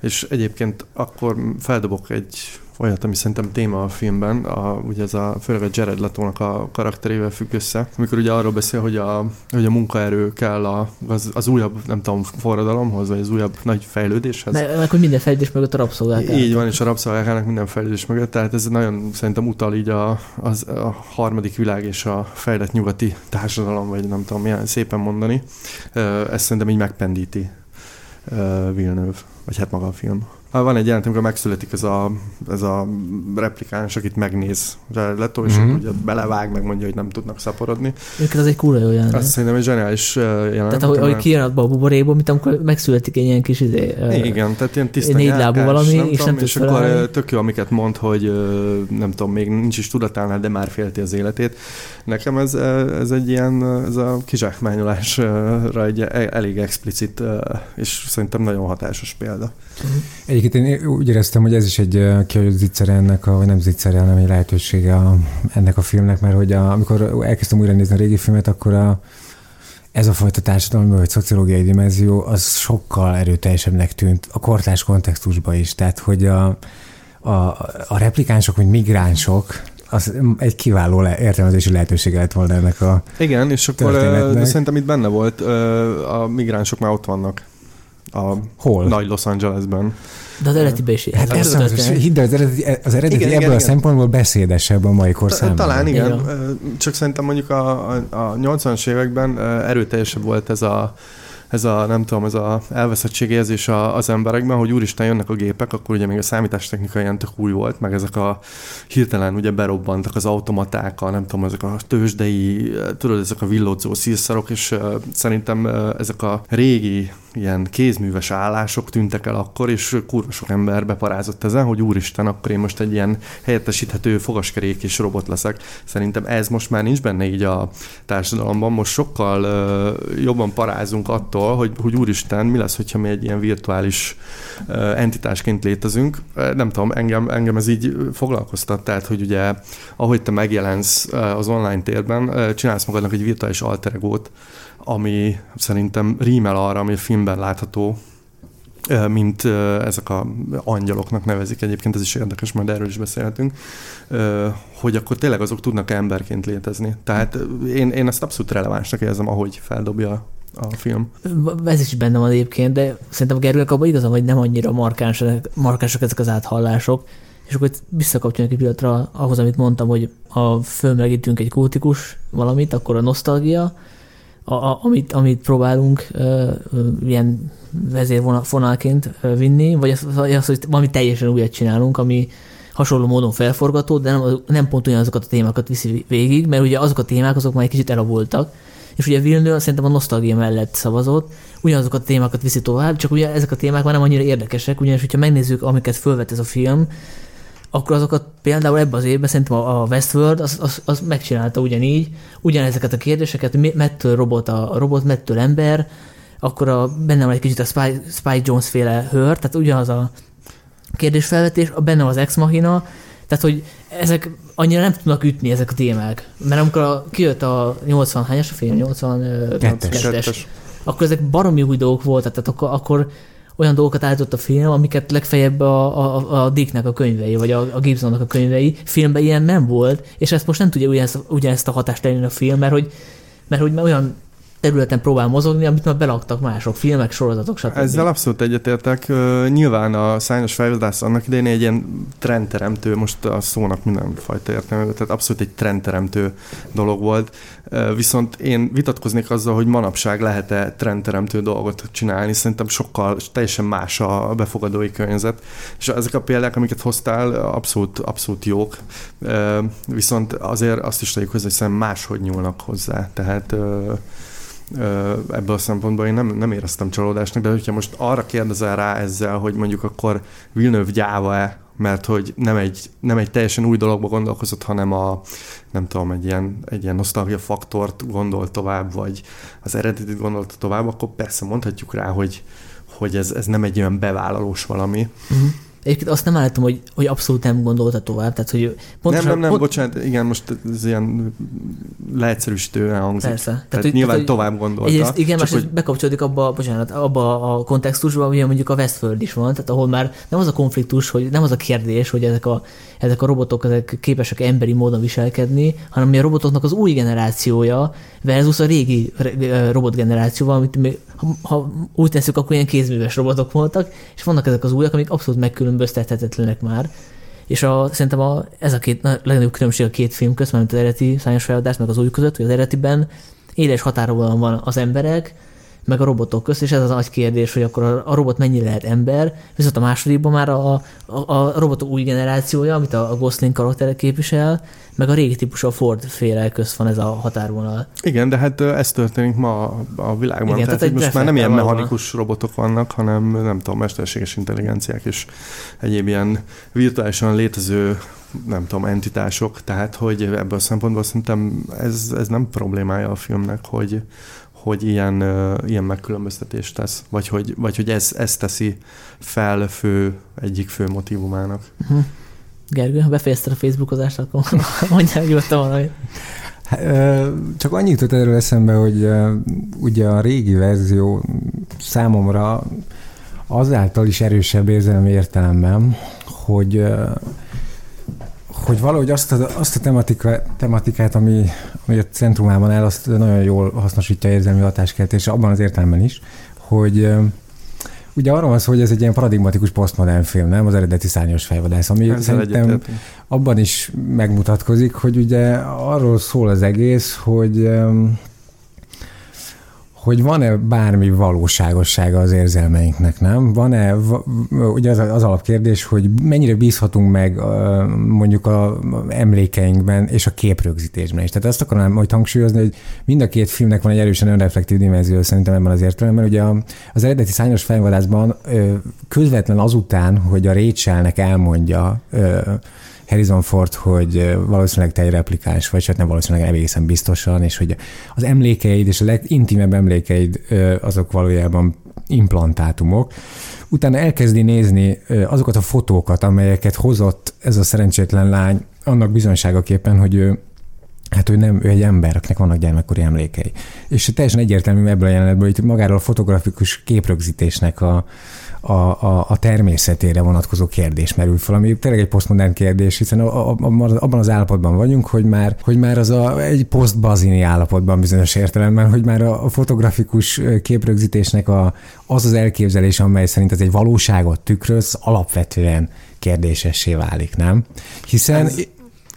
És egyébként akkor feldobok egy olyat, ami szerintem téma a filmben, a, ugye ez a, főleg a Jared Letónak a karakterével függ össze, amikor ugye arról beszél, hogy a, hogy a munkaerő kell a, az, az újabb, nem tudom, forradalomhoz, vagy az újabb nagy fejlődéshez. meg, hogy minden fejlődés mögött a rabszolgák Így van, és a rabszolgákának minden fejlődés mögött, tehát ez nagyon szerintem utal így a, az, a harmadik világ és a fejlett nyugati társadalom, vagy nem tudom milyen szépen mondani. Ezt szerintem így megpendíti Villeneuve, vagy hát maga a film. Van egy jelent, amikor megszületik ez a, ez a replikáns, akit megnéz Leto, és Mhm. mm-hmm. ugye belevág, megmondja, hogy nem tudnak szaporodni. Őket az egy kurva jó jelenet. Azt szerintem egy zseniális jelenet. Tehát ahogy, ahogy kijön abba a buborékból, mint amikor megszületik egy ilyen kis izé, ö, Igen, tehát ilyen tiszta négy lábú nyálkás, valami, nem és tudom, nem tud és akkor felállni. tök jó, amiket mond, hogy nem tudom, még nincs is tudatánál, de már félti az életét. Nekem ez, ez egy ilyen, ez a kizsákmányolásra egy e- elég explicit, és szerintem nagyon hatásos példa. Egyébként én úgy éreztem, hogy ez is egy ö, ki, hogy zicsere ennek, a, vagy nem zicsere, hanem egy lehetősége a, ennek a filmnek, mert hogy a, amikor elkezdtem újra nézni a régi filmet, akkor a, ez a fajta társadalmi vagy szociológiai dimenzió az sokkal erőteljesebbnek tűnt a kortárs kontextusban is. Tehát, hogy a, a, a replikánsok, vagy migránsok, az egy kiváló le, értelmezési lehetősége lett volna ennek a... Igen, és akkor Történetnek. de szerintem itt benne volt, ö, a migránsok már ott vannak a Hol? nagy Los Angelesben. De az eredetiben is. Hát ez ez az, történet. hidd el, az eredeti, az eredeti Igen, igen, ebből a igen. szempontból beszédesebb a mai kor számára. Talán igen, Igen. Csak szerintem mondjuk a, a, a 80-as években erőteljesebb volt ez a ez a, nem tudom, ez a elveszettségérzés az emberekben, hogy úristen jönnek a gépek, akkor ugye még a számítástechnika ilyen tök új volt, meg ezek a hirtelen ugye berobbantak az automaták, a, nem tudom, ezek a tőzsdei, tudod, ezek a villódzó szírszarok, és uh, szerintem uh, ezek a régi ilyen kézműves állások tűntek el akkor, és kurva sok ember beparázott ezen, hogy úristen, akkor én most egy ilyen helyettesíthető fogaskerék és robot leszek. Szerintem ez most már nincs benne így a társadalomban, most sokkal uh, jobban parázunk attól, hogy, hogy úristen, mi lesz, hogyha mi egy ilyen virtuális uh, entitásként létezünk. Nem tudom, engem, engem ez így foglalkoztat, tehát, hogy ugye ahogy te megjelensz az online térben, csinálsz magadnak egy virtuális alter egót, ami szerintem rímel arra, ami a filmben látható, mint ezek a angyaloknak nevezik egyébként, ez is érdekes, majd erről is beszélhetünk, hogy akkor tényleg azok tudnak emberként létezni. Tehát én, én ezt abszolút relevánsnak érzem, ahogy feldobja a film. Ez is benne van egyébként, de szerintem Gergőnek abban igaza, hogy nem annyira markánsak, markánsak ezek az áthallások, és akkor visszakapcsoljuk egy pillanatra ahhoz, amit mondtam, hogy ha fölmelegítünk egy kultikus valamit, akkor a nosztalgia, a, amit, amit próbálunk ö, ö, ilyen vezérfonalként vinni, vagy az, az, hogy valami teljesen újat csinálunk, ami hasonló módon felforgató, de nem, nem pont ugyanazokat a témákat viszi végig, mert ugye azok a témák azok már egy kicsit elavultak, és ugye Villeneuve szerintem a nosztalgia mellett szavazott, ugyanazokat a témákat viszi tovább, csak ugye ezek a témák már nem annyira érdekesek, ugyanis hogyha megnézzük, amiket fölvet ez a film, akkor azokat például ebben az évben szerintem a Westworld az, az, az megcsinálta ugyanígy, ugyanezeket a kérdéseket, mi- mettől robot a, a robot, mettől ember, akkor a, benne van egy kicsit a Spy, Spy Jones féle hör, tehát ugyanaz a kérdésfelvetés, a benne az Ex Machina, Tehát, hogy ezek annyira nem tudnak ütni ezek a témák. Mert amikor kijött a 80 hányas a film? 82-es. Akkor ezek baromi új dolgok voltak, tehát akkor, akkor olyan dolgokat állított a film, amiket legfeljebb a, a, a Dicknek a könyvei, vagy a, a Gibsonnak a könyvei. Filmben ilyen nem volt, és ezt most nem tudja ugyanezt, ugyanezt a hatást elérni a film, mert hogy, mert hogy olyan területen próbál mozogni, amit már belaktak mások, filmek, sorozatok, stb. Ezzel abszolút egyetértek. Nyilván a szányos fejlődés annak idején egy ilyen trendteremtő, most a szónak mindenfajta értelme, tehát abszolút egy trendteremtő dolog volt. Viszont én vitatkoznék azzal, hogy manapság lehet-e trendteremtő dolgot csinálni. Szerintem sokkal teljesen más a befogadói környezet. És ezek a példák, amiket hoztál, abszolút, abszolút jók. Viszont azért azt is tegyük hozzá, hogy szerintem máshogy nyúlnak hozzá. Tehát ebből a szempontból én nem, nem éreztem csalódásnak, de hogyha most arra kérdezel rá ezzel, hogy mondjuk akkor Villeneuve gyáva-e, mert hogy nem egy, nem egy teljesen új dologba gondolkozott, hanem a, nem tudom, egy ilyen, egy ilyen nosztalgia faktort gondol tovább, vagy az eredetit gondolta tovább, akkor persze mondhatjuk rá, hogy, hogy ez, ez nem egy olyan bevállalós valami. Uh-huh. Egyébként azt nem állítom, hogy, hogy abszolút nem gondolta tovább. Tehát, hogy pontosan, nem, nem, nem, pont... bocsánat, igen, most ez ilyen leegyszerűsítően hangzik. Persze. Tehát, tehát hogy, nyilván tehát, tovább gondolta. Egyrészt, igen, más hogy... bekapcsolódik abba, bocsánat, abba a kontextusba, ami mondjuk a Westworld is van, tehát ahol már nem az a konfliktus, hogy nem az a kérdés, hogy ezek a, ezek a robotok ezek képesek emberi módon viselkedni, hanem a robotoknak az új generációja versus a régi robotgenerációval, amit még, ha, ha úgy tesszük, akkor ilyen kézműves robotok voltak, és vannak ezek az újak, amik abszolút megkülönböztethetetlenek már. És a, szerintem a, ez a két a legnagyobb különbség a két film között, mint az eredeti szányos feladás, meg az új között, hogy az eredetiben éles határolóan van az emberek, meg a robotok közt, és ez az nagy kérdés, hogy akkor a, robot mennyi lehet ember, viszont a másodikban már a, a, a robotok új generációja, amit a, a Gosling karaktere képvisel, meg a régi típusú a Ford féle közt van ez a határvonal. Igen, de hát ez történik ma a, a világban. Igen, tehát, tehát most már nem ilyen mechanikus van. robotok vannak, hanem nem tudom, mesterséges intelligenciák és egyéb ilyen virtuálisan létező nem tudom, entitások, tehát hogy ebből a szempontból szerintem ez, ez nem problémája a filmnek, hogy, hogy ilyen, ilyen megkülönböztetést tesz, vagy hogy, vagy hogy ez, ez teszi fel fő, egyik fő motivumának. Uh-huh. Gergő, ha befejezted a Facebookozást, akkor mondjál nyugodtan valamit. Csak annyit jutott erről eszembe, hogy ugye a régi verzió számomra azáltal is erősebb érzelmi értelemben, hogy hogy valahogy azt a, azt a tematika, tematikát, ami, ami a centrumában áll, azt nagyon jól hasznosítja érzelmi hatáskeltés, abban az értelemben is, hogy ugye arról van szó, hogy ez egy ilyen paradigmatikus posztmodern film, nem? Az eredeti szányos fejvadász, ami Ezzel szerintem abban is megmutatkozik, hogy ugye arról szól az egész, hogy hogy van-e bármi valóságossága az érzelmeinknek, nem? Van-e, ugye az, az alapkérdés, hogy mennyire bízhatunk meg mondjuk a emlékeinkben és a képrögzítésben is. Tehát azt akarom majd hangsúlyozni, hogy mind a két filmnek van egy erősen önreflektív dimenzió szerintem ebben az értelemben. Ugye az eredeti szányos fejvadászban közvetlen azután, hogy a Rachelnek elmondja Harrison Ford, hogy valószínűleg te egy replikáns vagy, hát nem valószínűleg egészen biztosan, és hogy az emlékeid és a legintimebb emlékeid azok valójában implantátumok. Utána elkezdi nézni azokat a fotókat, amelyeket hozott ez a szerencsétlen lány annak bizonyságaképpen, hogy ő Hát ő nem, ő egy ember, akinek vannak gyermekkori emlékei. És teljesen egyértelmű ebből a jelenetből, hogy magáról a fotografikus képrögzítésnek a, a, a, a természetére vonatkozó kérdés merül fel, ami tényleg egy posztmodern kérdés, hiszen a, a, abban az állapotban vagyunk, hogy már, hogy már az a, egy posztbazini állapotban bizonyos értelemben, hogy már a, a fotografikus képrögzítésnek a, az az elképzelés, amely szerint ez egy valóságot tükröz, alapvetően kérdésessé válik, nem? Hiszen ez...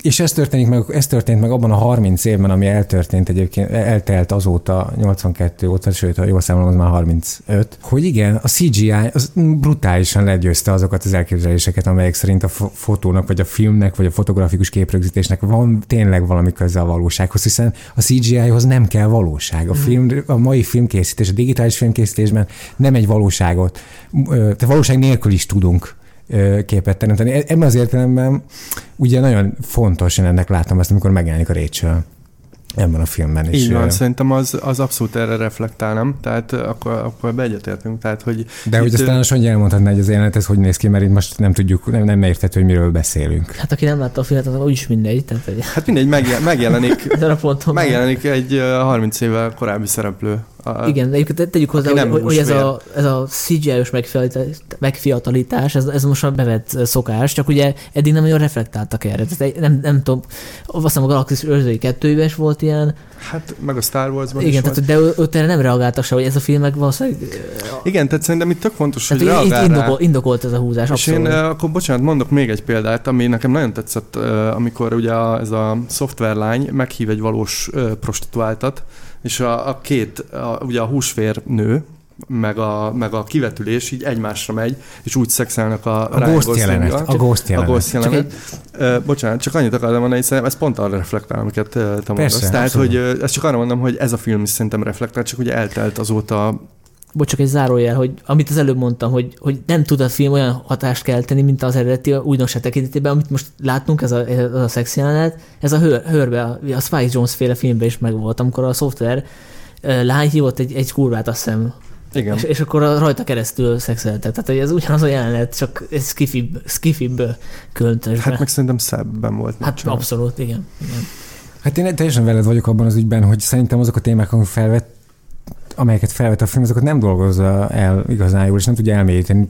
És ez történik meg, ez történt meg abban a 30 évben, ami eltörtént egyébként, eltelt azóta, 82 óta, sőt, ha jól számolom, az már 35, hogy igen, a CGI az brutálisan legyőzte azokat az elképzeléseket, amelyek szerint a fotónak, vagy a filmnek, vagy a fotografikus képrögzítésnek van tényleg valami köze a valósághoz, hiszen a CGI-hoz nem kell valóság. A, film, a mai filmkészítés, a digitális filmkészítésben nem egy valóságot, te valóság nélkül is tudunk képet teremteni. E-, ebben az értelemben ugye nagyon fontos, én ennek látom ezt, amikor megjelenik a Rachel ebben a filmben is. Így van, szerintem az, az abszolút erre reflektál, nem? Tehát akkor, akkor beegyetértünk. Tehát, hogy De hogy aztán a Sanyi elmondhatná, hogy az jelenet ez hogy néz ki, mert itt most nem tudjuk, nem, nem érthető, hogy miről beszélünk. Hát aki nem látta a filmet, az úgyis mindegy. Tehát, hogy Hát mindegy, megjel, megjelenik, megjelenik egy ö, 30 évvel korábbi szereplő. A, Igen, egyébként tegyük hozzá, hogy, hogy, hogy ez, a, ez a CGI-os megfiatalítás, ez, ez most a bevett szokás, csak ugye eddig nem nagyon reflektáltak erre. Tehát nem, nem tudom, azt hiszem a Galaxis őrzői kettőjében is volt ilyen, Hát meg a Star Wars-ban igen, tehát, de ott erre nem reagáltak se, hogy ez a film meg valószínűleg Igen, tehát szerintem itt tök fontos, hogy tehát itt reagál rá. indokol, indokolt ez a húzás, És én abszolút. uh, akkor bocsánat, mondok még egy példát, ami nekem nagyon tetszett, amikor ugye ez a szoftverlány meghív egy valós prostituáltat, és a, a két, a, ugye a húsvér nő, meg a, meg a kivetülés így egymásra megy, és úgy szexelnek a, A Ghost jelenet. A Ghost A jelenet. Ghost Csak jelenet. Uh, bocsánat, csak annyit akartam mondani, hogy szerintem ez pont arra reflektál, amiket te mondasz. Persze, Tehát, abszolút. hogy uh, ezt csak arra mondom, hogy ez a film is szerintem reflektál, csak ugye eltelt azóta Bocs, csak egy zárójel, hogy amit az előbb mondtam, hogy, hogy nem tud a film olyan hatást kelteni, mint az eredeti újdonság tekintetében, amit most láttunk, ez a, ez a szex jelenet, ez a hör, hörbe, a, Spike Jones féle filmben is megvolt, amikor a szoftver lány hívott egy, egy kurvát, azt hiszem, igen. és, és akkor a, rajta keresztül szexeltek. Tehát hogy ez ugyanaz a jelenet, csak egy skifibb, skifibb költösben. Hát meg szerintem szebben volt. hát megcsinálva. abszolút, igen. igen. Hát én teljesen veled vagyok abban az ügyben, hogy szerintem azok a témák, amik felvett, amelyeket felvett a film, azokat nem dolgozza el igazán jól, és nem tudja elmélyíteni.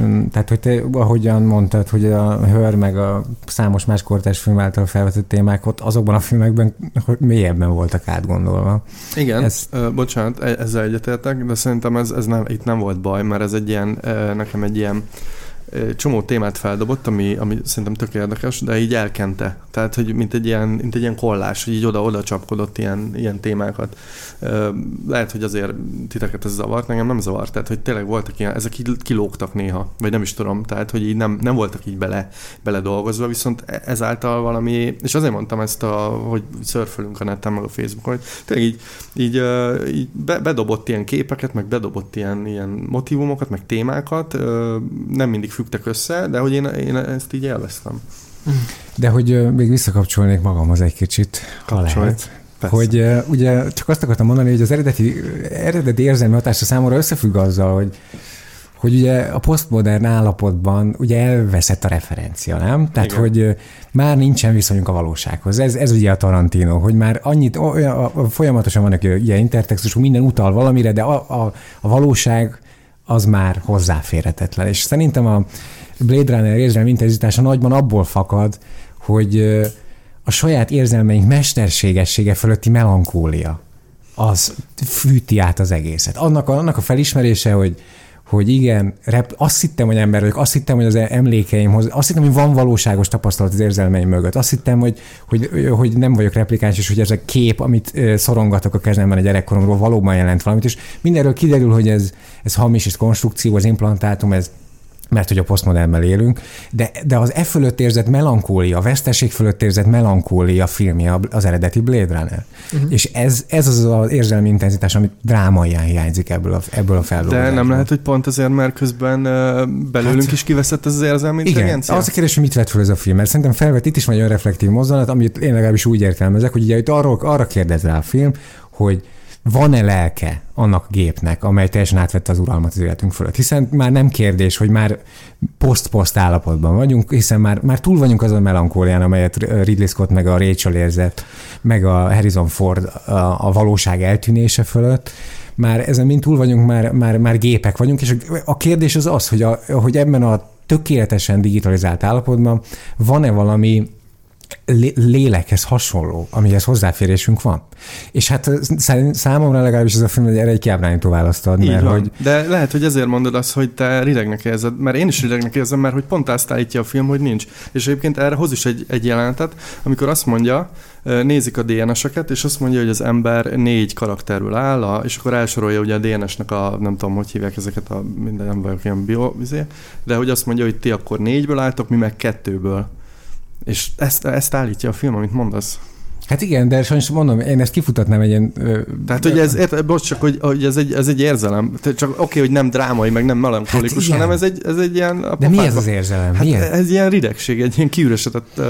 Mm, Tehát, hogy te ahogyan mondtad, hogy a Hör meg a számos más kortárs film által felvetett témák ott azokban a filmekben hogy mélyebben voltak átgondolva. Igen, Ez- uh, bocsánat, e- ezzel egyetértek, de szerintem ez, ez nem, itt nem volt baj, mert ez egy ilyen, uh, nekem egy ilyen csomó témát feldobott, ami, ami szerintem tök érdekes, de így elkente. Tehát, hogy mint egy ilyen, mint egy ilyen kollás, hogy így oda-oda csapkodott ilyen, ilyen témákat. Lehet, hogy azért titeket ez zavart, engem nem zavart, tehát, hogy tényleg voltak ilyen, ezek így kilógtak néha, vagy nem is tudom, tehát, hogy így nem, nem voltak így bele, bele dolgozva, viszont e- ezáltal valami, és azért mondtam ezt, a, hogy szörfölünk a neten, meg a Facebookon, hogy tényleg így, így, így be, bedobott ilyen képeket, meg bedobott ilyen, ilyen motivumokat, meg témákat, nem mindig fügtek össze, de hogy én, én ezt így élveztem. De hogy még visszakapcsolnék magamhoz egy kicsit, ha lehet. Persze. Hogy ugye csak azt akartam mondani, hogy az eredeti, eredeti érzelmi hatása számomra összefügg azzal, hogy hogy ugye a posztmodern állapotban ugye elveszett a referencia, nem? Tehát, Igen. hogy már nincsen viszonyunk a valósághoz. Ez, ez ugye a Tarantino, hogy már annyit, olyan, folyamatosan vannak ilyen intertextus, hogy minden utal valamire, de a, a, a valóság az már hozzáférhetetlen. És szerintem a Blade Runner érzelmi intenzitása nagyban abból fakad, hogy a saját érzelmeink mesterségessége fölötti melankólia az fűti át az egészet. Annak annak a felismerése, hogy hogy igen, rep, azt hittem, hogy ember vagyok, azt hittem, hogy az emlékeimhoz, azt hittem, hogy van valóságos tapasztalat az érzelmeim mögött, azt hittem, hogy, hogy, hogy nem vagyok replikáns, és hogy ez a kép, amit szorongatok a kezemben a gyerekkoromról, valóban jelent valamit, és mindenről kiderül, hogy ez, ez hamis, ez konstrukció, az implantátum, ez mert hogy a posztmodernben élünk, de, de az e fölött érzett melankólia, a veszteség fölött érzett melankólia filmje az eredeti Blade Runner. Uh-huh. És ez, ez az az érzelmi intenzitás, amit drámaian hiányzik ebből a, ebből a De feldolgozásból. nem lehet, hogy pont azért, mert közben belőlünk Hát- is kiveszett ez az érzelmi Igen, intelligencia? az a kérdés, hogy mit vett fel ez a film, mert szerintem felvett itt is van egy olyan reflektív mozzanat, amit én legalábbis úgy értelmezek, hogy ugye itt arról, arra kérdez rá a film, hogy van-e lelke annak a gépnek, amely teljesen átvette az uralmat az életünk fölött. Hiszen már nem kérdés, hogy már poszt-poszt állapotban vagyunk, hiszen már, már túl vagyunk azon melankólián, amelyet Ridley Scott meg a Rachel érzett, meg a Harrison Ford a, a valóság eltűnése fölött. Már ezen mind túl vagyunk, már, már, már gépek vagyunk, és a kérdés az az, hogy, a, hogy ebben a tökéletesen digitalizált állapotban van-e valami lélekhez hasonló, amihez hozzáférésünk van. És hát számomra legalábbis ez a film egy erre egy kiábrányító választ ad, mert van. hogy De lehet, hogy ezért mondod azt, hogy te ridegnek érzed, mert én is ridegnek érzem, mert hogy pont azt állítja a film, hogy nincs. És egyébként erre hoz is egy, egy jelenetet, amikor azt mondja, nézik a DNS-eket, és azt mondja, hogy az ember négy karakterből áll, a- és akkor elsorolja ugye a DNS-nek a, nem tudom, hogy hívják ezeket a, minden nem vagyok ilyen bio, izé, de hogy azt mondja, hogy ti akkor négyből álltok, mi meg kettőből. És ezt, ezt állítja a film, amit mondasz. Hát igen, de sajnos mondom, én ezt kifutatnám egy ilyen... Tehát, hogy ez, érted, bocs, csak, hogy, hogy ez, egy, ez egy érzelem. Csak oké, okay, hogy nem drámai, meg nem melankolikus, hát hanem ez egy, ez egy ilyen... De mi ez az érzelem? Hát mi ez? ez ilyen ridegség, egy ilyen kiüresedett... Uh...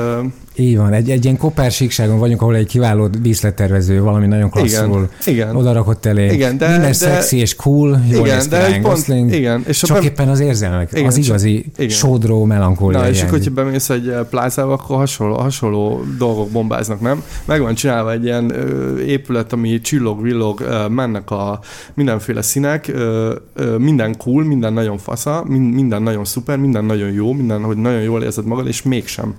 Így van, egy, egy ilyen kopársíkságon vagyunk, ahol egy kiváló díszlettervező valami nagyon klasszul igen, igen. odarakott elé. Igen, de, Minden de, szexi és cool, jól igen, de egy pont, igen, és csak be... éppen az érzelmek, igen, az igazi igen. sodró melankólia. Na, és akkor, hogyha bemész egy plázába, akkor hasonló, hasonló dolgok bombáznak, nem? Meg van csinálva egy ilyen ö, épület, ami csillog, villog, ö, mennek a mindenféle színek, ö, ö, minden cool, minden nagyon fasza, minden nagyon szuper, minden nagyon jó, minden, hogy nagyon jól érzed magad, és mégsem.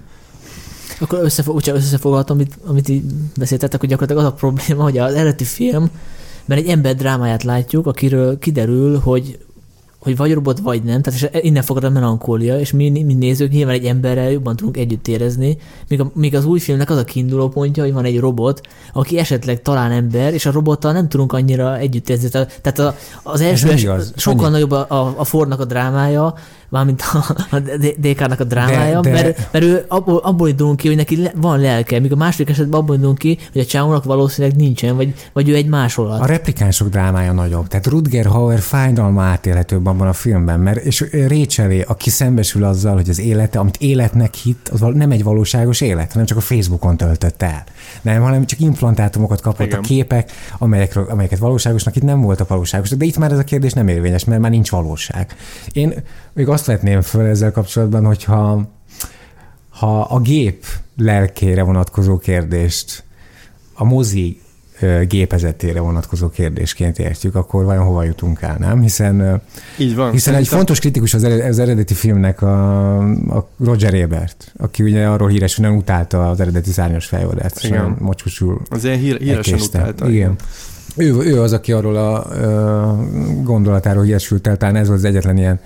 Akkor összefog, úgy összefoglaltam, amit, amit így beszéltetek, hogy gyakorlatilag az a probléma, hogy az eredeti film, mert egy ember drámáját látjuk, akiről kiderül, hogy hogy vagy robot, vagy nem, tehát és innen fogad a melankólia, és mi, mi nézők nyilván egy emberrel jobban tudunk együtt érezni, míg, a, míg az új filmnek az a kiinduló pontja, hogy van egy robot, aki esetleg talán ember, és a robottal nem tudunk annyira együtt érezni. Tehát a, az első sokkal Annyi. nagyobb a, a, a Fordnak a drámája, mármint a, a DK-nak a drámája, de, de... Mert, mert ő abból, abból indulunk ki, hogy neki le, van lelke, míg a második esetben abból indulunk ki, hogy a csávónak valószínűleg nincsen, vagy, vagy ő egy másolat. A replikánsok drámája nagyobb. Tehát Rutger Hauer fájdalma átélhetőbb abban a filmben, mert és Rachelé, aki szembesül azzal, hogy az élete, amit életnek hitt, az nem egy valóságos élet, hanem csak a Facebookon töltött el. Nem, hanem csak implantátumokat kapott Igen. a képek, amelyekről, amelyeket valóságosnak itt nem voltak valóságosak. De itt már ez a kérdés nem érvényes, mert már nincs valóság. Én még azt vetném föl ezzel kapcsolatban, hogyha ha a gép lelkére vonatkozó kérdést a mozi gépezetére vonatkozó kérdésként értjük, akkor vajon hova jutunk el, nem? Hiszen, Így van, hiszen egy fontos kritikus az, eredeti, filmnek a, a Roger Ebert, aki ugye arról híres, hogy nem utálta az eredeti szárnyas fejvadást, és mocskusul Az ilyen hír, híresen utálta. Igen. Ő, ő az, aki arról a, a gondolatáról híresült el, talán ez volt az egyetlen ilyen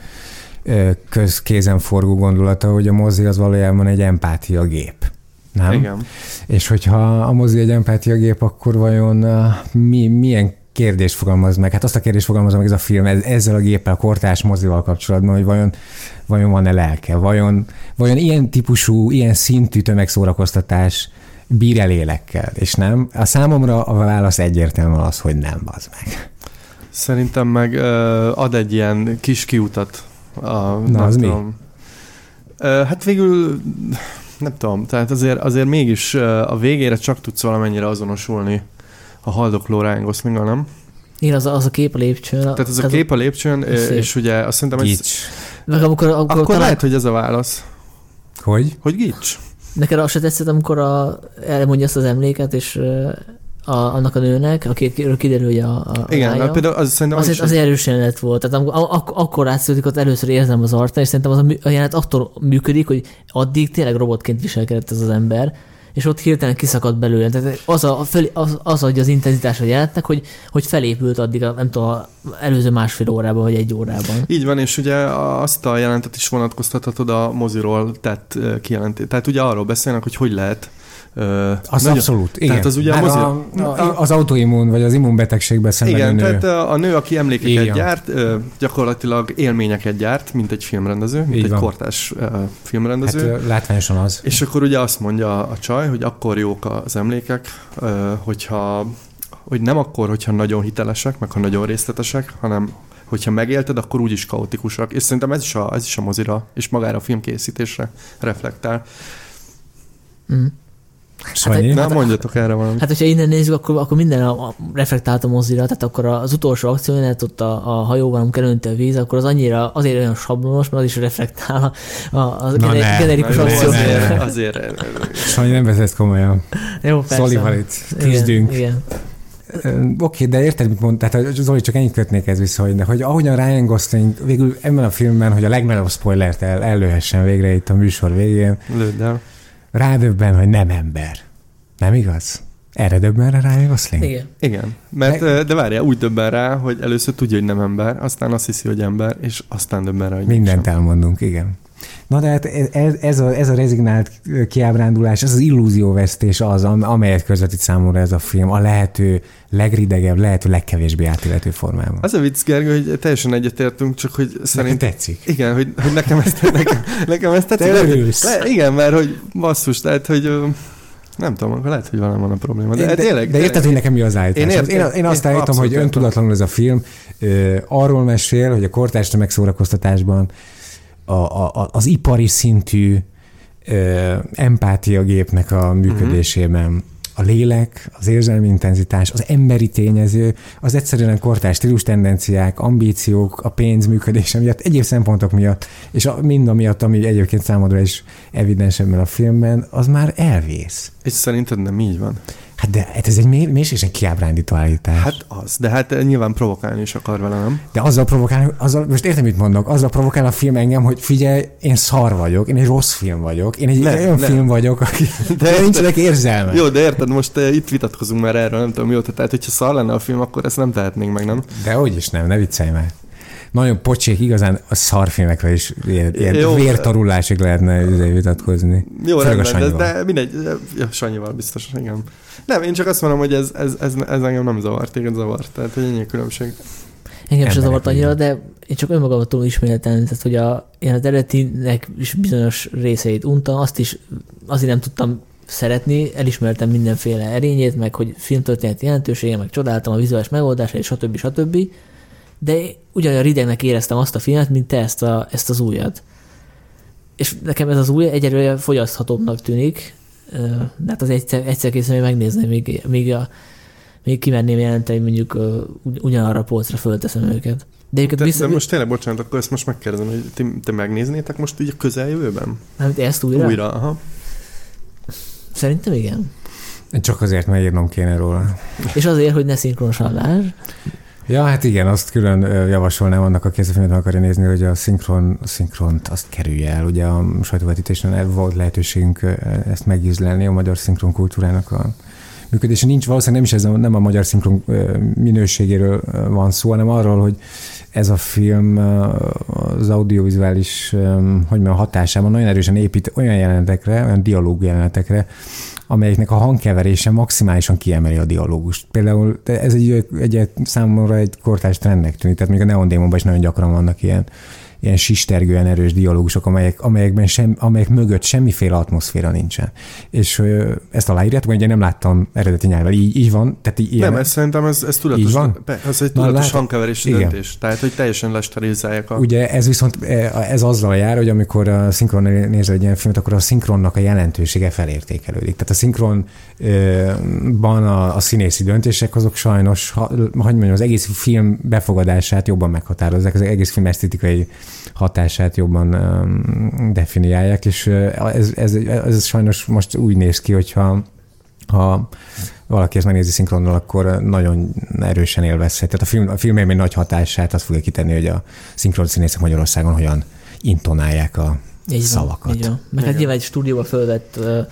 közkézen forgó gondolata, hogy a mozi az valójában egy empátia gép. Nem? Igen. És hogyha a mozi egy empátia gép, akkor vajon mi, milyen kérdést fogalmaz meg? Hát azt a kérdést fogalmazza meg ez a film ezzel a géppel, a kortás mozival kapcsolatban, hogy vajon, vajon van-e lelke? Vajon, vajon ilyen típusú, ilyen szintű tömegszórakoztatás bír el élekkel, és nem? A számomra a válasz egyértelműen az, hogy nem, az meg. Szerintem meg ad egy ilyen kis kiutat a, Na, az tudom. mi? Hát végül nem tudom, tehát azért, azért mégis a végére csak tudsz valamennyire azonosulni a haldokló Ryan gosling nem? Igen, az, az a kép a lépcsőn. Tehát az a kép a lépcsőn, és, és ugye azt szerintem... Gics. Ez, amikor, akkor, akkor talán... lehet, hogy ez a válasz. Hogy? Hogy gics. Neked azt se tetszett, amikor a, elmondja azt az emléket, és a, annak a nőnek, akiről kiderül, hogy a, a Igen, lánya, mert például az szerintem az, az erős jelenet volt. Tehát ak- ak- akkor átsződik, ott először érzem az arcán, és szerintem az a, a jelenet attól működik, hogy addig tényleg robotként viselkedett ez az ember, és ott hirtelen kiszakadt belőle. Tehát az, a, föl, az, az adja az intenzitás a jelenetnek, hogy, hogy felépült addig, a, nem tudom, előző másfél órában, vagy egy órában. Így van, és ugye azt a jelentet is vonatkoztathatod a moziról tett kijelentést. Tehát ugye arról beszélnek, hogy hogy lehet az nagyon, abszolút, igen. Tehát az ugye az, a, a, az autoimmun, vagy az immunbetegségben szenvedő Igen, nő. tehát a nő, aki emlékeket igen. gyárt, gyakorlatilag élményeket gyárt, mint egy filmrendező, mint Így egy van. kortás filmrendező. Hát látványosan az. És akkor ugye azt mondja a csaj, hogy akkor jók az emlékek, hogyha hogy nem akkor, hogyha nagyon hitelesek, meg ha nagyon részletesek, hanem hogyha megélted, akkor úgyis kaotikusak. És szerintem ez is a, ez is a mozira, és magára a filmkészítésre reflektál. Mm. Sanyi? Hát, Na, hát, mondjatok erre valamit. Hát, hogyha innen nézzük, akkor, akkor minden a, a reflektált a mozira, tehát akkor az utolsó akció, ott a, a hajóban, amikor a víz, akkor az annyira azért olyan sablonos, mert az is reflektál a, a, a gener, generikus akció. Azért, azért. Sanyi nem veszed komolyan. Jó, persze. Itt küzdünk. Igen, igen. Oké, okay, de érted, mit mond, tehát Zoli, csak ennyit kötnék ez vissza, hogy, de hogy ahogyan Ryan Gosling végül ebben a filmben, hogy a legnagyobb spoilert el, ellőhessen végre itt a műsor végén. Lőd el rádöbben, hogy nem ember. Nem igaz? Erre döbben rá Ryan Gosling? Igen. Igen. Mert, de, de várjál, úgy döbben rá, hogy először tudja, hogy nem ember, aztán azt hiszi, hogy ember, és aztán döbben rá, hogy Mindent sem. elmondunk, igen. Na de hát ez, ez, a, ez a rezignált kiábrándulás, ez az illúzióvesztés az, amelyet közvetít számomra ez a film a lehető legridegebb, lehető legkevésbé átélető formában. Az a vicc, Gergő, hogy teljesen egyetértünk, csak hogy szerint... Nekem tetszik. Igen, hogy, hogy nekem ezt, nekem, nekem ezt tetszik. Te Le, igen, mert hogy basszus, tehát, hogy Nem tudom, akkor lehet, hogy velem van a probléma. De, De, de, tényleg, de érted, hogy nekem mi az állítás? Én Én, értem. én, én azt Én állítom, hogy öntudatlanul ez a film ö, arról mesél, hogy a kortárs megszórakoztatásban a, a, az ipari szintű ö, empátiagépnek a működésében a lélek, az érzelmi intenzitás, az emberi tényező, az egyszerűen kortárs stílus tendenciák, ambíciók, a pénz működése miatt, egyéb szempontok miatt, és a, mind amiatt, ami egyébként számodra is evidens ebben a filmben, az már elvész. És szerinted nem így van? Hát de hát ez egy mély, mélységesen kiábrándító állítás. Hát, az, de hát nyilván provokálni is akar vele, nem? de azzal provokál, azzal, most értem, mit mondok, azzal provokál a film engem, hogy figyelj, én szar vagyok, én egy rossz film vagyok, én egy Nem, olyan nem. film vagyok, aki, de De- nincsenek érzelme. Jó, de érted, most uh, itt vitatkozunk már erről, nem tudom mióta. Tehát, hogyha szar lenne a film, akkor ezt nem tehetnénk meg, nem? De hogy is nem, ne viccelj már. Nagyon pocsék, igazán a szarfilmekre is ilyen, ilyen Jó. vértarulásig lehetne izé vitatkozni. Jó, Főleg rendben, de, de mindegy. Ja, Sanyival biztos, igen. Nem, én csak azt mondom, hogy ez, ez, ez, ez engem nem zavart, téged zavart. Tehát, hogy ennyi a különbség. Engem sem zavart annyira, de én csak önmagamat tudom ismételni, tehát hogy a, én az eredetinek is bizonyos részeit untam, azt is azért nem tudtam szeretni, elismertem mindenféle erényét, meg hogy filmtörténeti jelentősége, meg csodáltam a vizuális megoldásait, stb. stb. De ugyanolyan ridegnek éreztem azt a filmet, mint te ezt, a, ezt az újat. És nekem ez az új egyelőre fogyaszthatóbbnak tűnik, de hát az egyszer, egyszer készen megnézni, még, még, a, még kimerném jelenteni, hogy mondjuk ugyanarra a polcra fölteszem őket. De De, vissza, de most tényleg, bocsánat, akkor ezt most megkérdezem, hogy ti, te megnéznétek most így a közeljövőben? nem, ezt újra? Újra, aha. Szerintem igen. Csak azért, mert írnom kéne róla. És azért, hogy ne szinkronsablás. Ja, hát igen, azt külön javasolnám annak, aki ezt a filmet akarja nézni, hogy a szinkron, a szinkront azt kerülje el. Ugye a sajtóvetítésen volt lehetőségünk ezt megízlelni a magyar szinkron kultúrának a működése. Nincs valószínűleg nem is ez a, nem a magyar szinkron minőségéről van szó, hanem arról, hogy ez a film az audiovizuális hogy mondjam, hatásában nagyon erősen épít olyan jelenetekre, olyan dialóg jelenetekre, amelyeknek a hangkeverése maximálisan kiemeli a dialógust. Például ez egy, egy, egy számomra egy kortárs trendnek tűnik, tehát még a Neon Démonban is nagyon gyakran vannak ilyen, ilyen sistergően erős dialógusok, amelyek, amelyekben sem, amelyek mögött semmiféle atmoszféra nincsen. És ö, ezt aláírjátok, ugye nem láttam eredeti nyelvvel, így, így van, tehát így ilyen, Nem, ez szerintem ez, ez tudatos, Így van? Ez egy tudatos látod? hangkeverési döntés. Tehát, hogy teljesen lesterilizálják a... Ugye ez viszont eh, ez azzal jár, hogy amikor a szinkron nézel egy ilyen filmet, akkor a szinkronnak a jelentősége felértékelődik. Tehát a szinkronban a, a színészi döntések azok sajnos, ha, hogy mondjam, az egész film befogadását jobban meghatározzák, az egész film esztetikai hatását jobban um, definiálják, és eh, ez, ez, ez sajnos most úgy néz ki, hogyha ha valaki ezt megnézi szinkronnal, akkor nagyon erősen élvezhet. Tehát a, film, a filmem egy nagy hatását azt fogja kitenni, hogy a szinkron színészek Magyarországon hogyan intonálják a Így van, szavakat. Így van. Meg hát nyilván egy stúdióba fölvett uh, uh,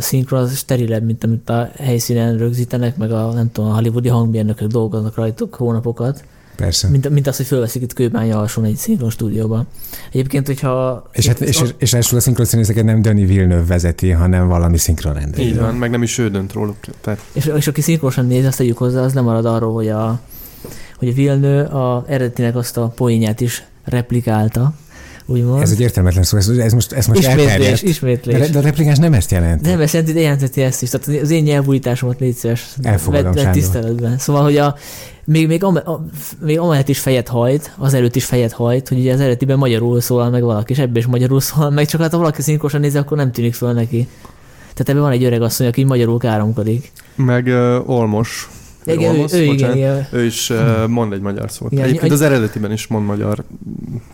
szinkron az sterilebb, mint amit a helyszínen rögzítenek, meg a nem tudom, a hollywoodi hangbérnökök dolgoznak rajtuk hónapokat, Persze. mint, mint az, hogy fölveszik itt Kőbánya alsón egy szinkron stúdióba. Egyébként, hogyha... És, hát, és, és, és ráadásul a szinkron színészeket nem Denis Villeneuve vezeti, hanem valami szinkron rendező. Így van, meg nem is ő dönt róluk. Tehát És, és aki szinkronosan nézi, azt tegyük hozzá, az nem marad arról, hogy a, hogy a Vilnő a eredetinek azt a poénját is replikálta, úgymond. Ez egy értelmetlen szó, ez, ez most, ez most ismétlés, elterjedt. ismétlés. De, de a replikás nem ezt jelenti. Nem, ezt jelenti, de jelenteti ezt is. Tehát az én nyelvújításomat légy szíves. Elfogadom, vedd Sándor. tiszteletben. Szóval, hogy a, még, még, am, a, még amellett is fejet hajt, az előtt is fejet hajt, hogy ugye az eredetiben magyarul szólal meg valaki, és ebben is magyarul szólal meg, csak hát ha valaki szinkrosan nézi, akkor nem tűnik föl neki. Tehát ebben van egy öreg asszony, aki magyarul káromkodik. meg uh, Olmos. Igen, ő, ő igen, bocsánat. igen. Ő is uh, mond egy magyar szót. Igen, Egyébként egy- az eredetiben is mond magyar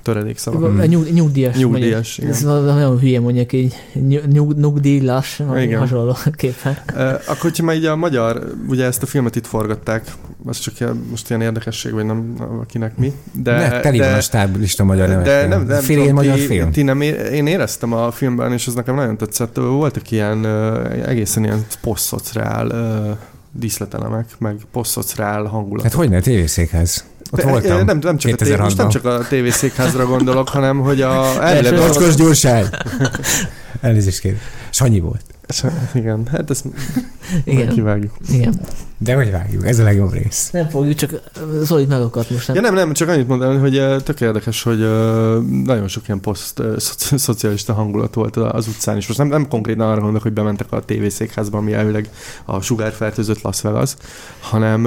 töredékszavakat. A nyug, nyugdíjas. Nyugdíjas, igen. Ez nagyon hülye mondjuk így, nyug, nyugdíjas, Igen. hasonlóképpen. Uh, akkor, hogyha már így a magyar, ugye ezt a filmet itt forgatták, az csak ilyen, most ilyen érdekesség, vagy nem, akinek mi. De, ne, teli van a stáblista magyar nevekkel. de nem, nem Fél tudom, magyar ti, film. Ti nem, én éreztem a filmben, és ez nekem nagyon tetszett, voltak ilyen egészen ilyen posztszociál díszletelemek, meg posztszociál hangulat. Hát hogy ne, tévészékhez. Ott De, voltam. Nem, nem, csak a tév, 2006-ban. most nem csak a tévészékházra gondolok, hanem hogy a elvileg Mocskos gyursány. Elnézést kérek. Sanyi volt. Igen, hát ezt Igen. kivágjuk. Igen. De hogy vágjuk, ez a legjobb rész. Nem fogjuk, csak Zolit megakadt most. Nem? Ja nem, nem, csak annyit mondani, hogy tök érdekes, hogy nagyon sok ilyen poszt szoci- szocialista hangulat volt az utcán is. Most nem, nem konkrétan arra gondolok, hogy bementek a tévészékházba, ami elvileg a sugárfertőzött Las Vegas, hanem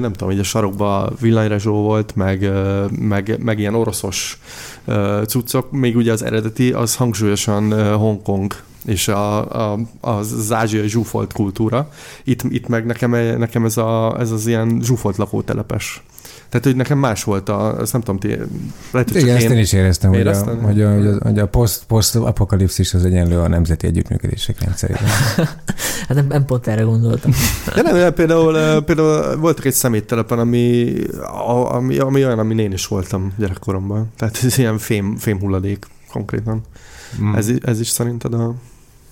nem tudom, hogy a sarokba villanyrezsó volt, meg, meg, meg ilyen oroszos cuccok, még ugye az eredeti, az hangsúlyosan Hongkong és a, a, az ázsiai zsúfolt kultúra. Itt, itt meg nekem, nekem ez, a, ez az ilyen zsúfolt lakótelepes. Tehát, hogy nekem más volt a, ezt nem tudom, ti, lehet, hogy csak Igen, ezt én én, is éreztem, hogy a, Érezted? hogy a, hogy a, hogy a poszt apokalipszis az egyenlő a nemzeti együttműködések rendszerében. Hát nem, nem pont erre gondoltam. De nem, nem, például, eh, például voltak egy szeméttelepen, ami, ami, ami olyan, ami én is voltam gyerekkoromban. Tehát ez ilyen fém, fém hulladék konkrétan. Mm. Ez, ez is szerinted a...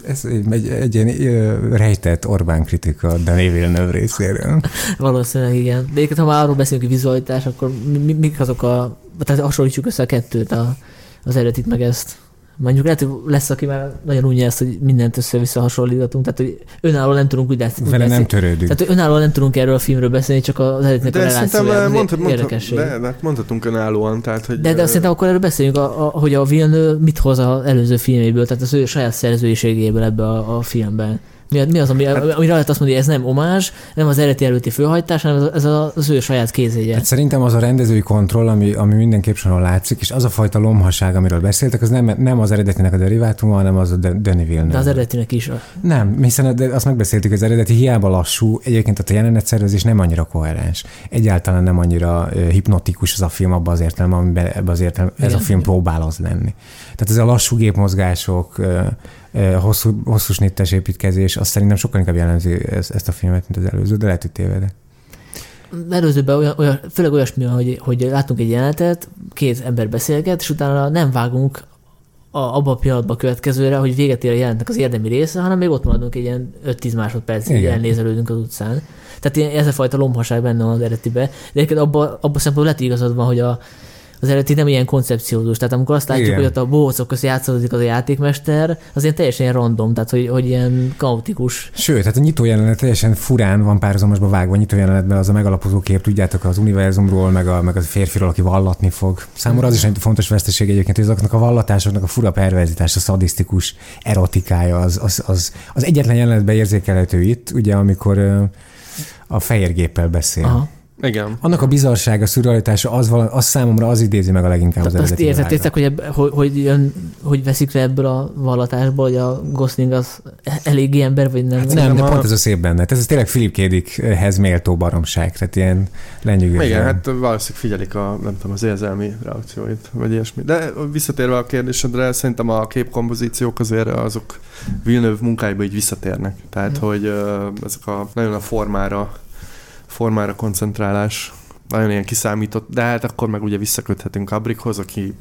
Ez egy, egy ilyen rejtett Orbán kritika Danny Villeneuve részéről. Valószínűleg igen. De ha már arról beszélünk, hogy vizualitás, akkor mi, mik azok a... Tehát hasonlítsuk össze a kettőt, a, az eredetit meg ezt. Mondjuk lehet, hogy lesz, aki már nagyon unja ezt, hogy mindent össze-vissza hasonlítatunk, tehát hogy önállóan nem tudunk úgy, úgy Vele nem törődünk. Tehát, hogy önállóan nem tudunk erről a filmről beszélni, csak az eredetnek a De szerintem relációja, mondhat, mondhat, de, de mondhatunk önállóan, tehát hogy... De, de azt szerintem akkor erről beszéljünk, a, a, hogy a Villeneuve mit hoz az előző filméből, tehát az ő saját szerzőségéből ebbe a, a filmben. Mi, mi az, ami, Hát- amire lehet azt mondani, hogy ez nem omázs, nem az eredeti előtti főhajtás, hanem ez, az, az ő saját kézéje. Hát szerintem az a rendezői kontroll, ami, ami mindenképp soron látszik, és az a fajta lomhaság, amiről beszéltek, az nem, nem az eredetinek a derivátuma, hanem az a De- Denis Villeneuve. De az eredetinek is. a- Nem, hiszen azt megbeszéltük, az eredeti hiába lassú, egyébként a jelenetszervezés nem annyira koherens. Egyáltalán nem annyira hipnotikus az a film abban az értelemben, amiben ebbe az értelem, ez a film próbál az lenni. Tehát ez a lassú gépmozgások, hosszú, hosszú snittes építkezés, azt szerintem sokkal inkább jellemzi ezt, a filmet, mint az előző, de lehet, hogy tévedek. Előzőben olyan, olyan, főleg olyasmi, hogy, hogy látunk egy jelenetet, két ember beszélget, és utána nem vágunk a, abba a pillanatban a következőre, hogy véget ér a jelentnek az érdemi része, hanem még ott maradunk egy ilyen 5-10 másodpercig, elnézelődünk az utcán. Tehát ilyen, ez a fajta lomhaság benne van az eredetibe. De egyébként abban abba szempontból lehet igazad van, hogy a, az eredeti nem ilyen koncepciózus. Tehát amikor azt látjuk, Igen. hogy ott a bohócok között játszódik az a játékmester, az ilyen teljesen ilyen random, tehát hogy, hogy ilyen kaotikus. Sőt, hát a nyitó jelenet teljesen furán van párhuzamosba vágva a nyitó jelenetben az a megalapozó kép, tudjátok, az univerzumról, meg a, meg a férfiról, aki vallatni fog. Számomra az is egy fontos veszteség egyébként, hogy azoknak a vallatásoknak a fura perverzitás, a szadisztikus erotikája, az, az, az, az egyetlen jelenetben érzékelhető itt, ugye, amikor a fehér géppel beszél. Aha. Igen. Annak a bizarsága, szürrealitása, az, vala, az számomra az idézi meg a leginkább az Tehát azt eredeti értettétek, hogy, ebb, hogy, hogy, jön, hogy veszik le ebből a vallatásból, hogy a Gosling az eléggé ember, vagy nem? Hát nem. nem, de a- pont ez a szép benne. Ez tényleg Philip K. Dickhez méltó baromság, tehát ilyen lenyűgöző. Igen, hát valószínűleg figyelik a, nem tudom, az érzelmi reakcióit, vagy ilyesmi. De visszatérve a kérdésedre, szerintem a képkompozíciók azért azok Villeneuve munkáiba így visszatérnek. Tehát, Mhm. hogy ezek a nagyon a formára, formára koncentrálás, nagyon ilyen kiszámított, de hát akkor meg ugye visszaköthetünk Kabrikhoz, aki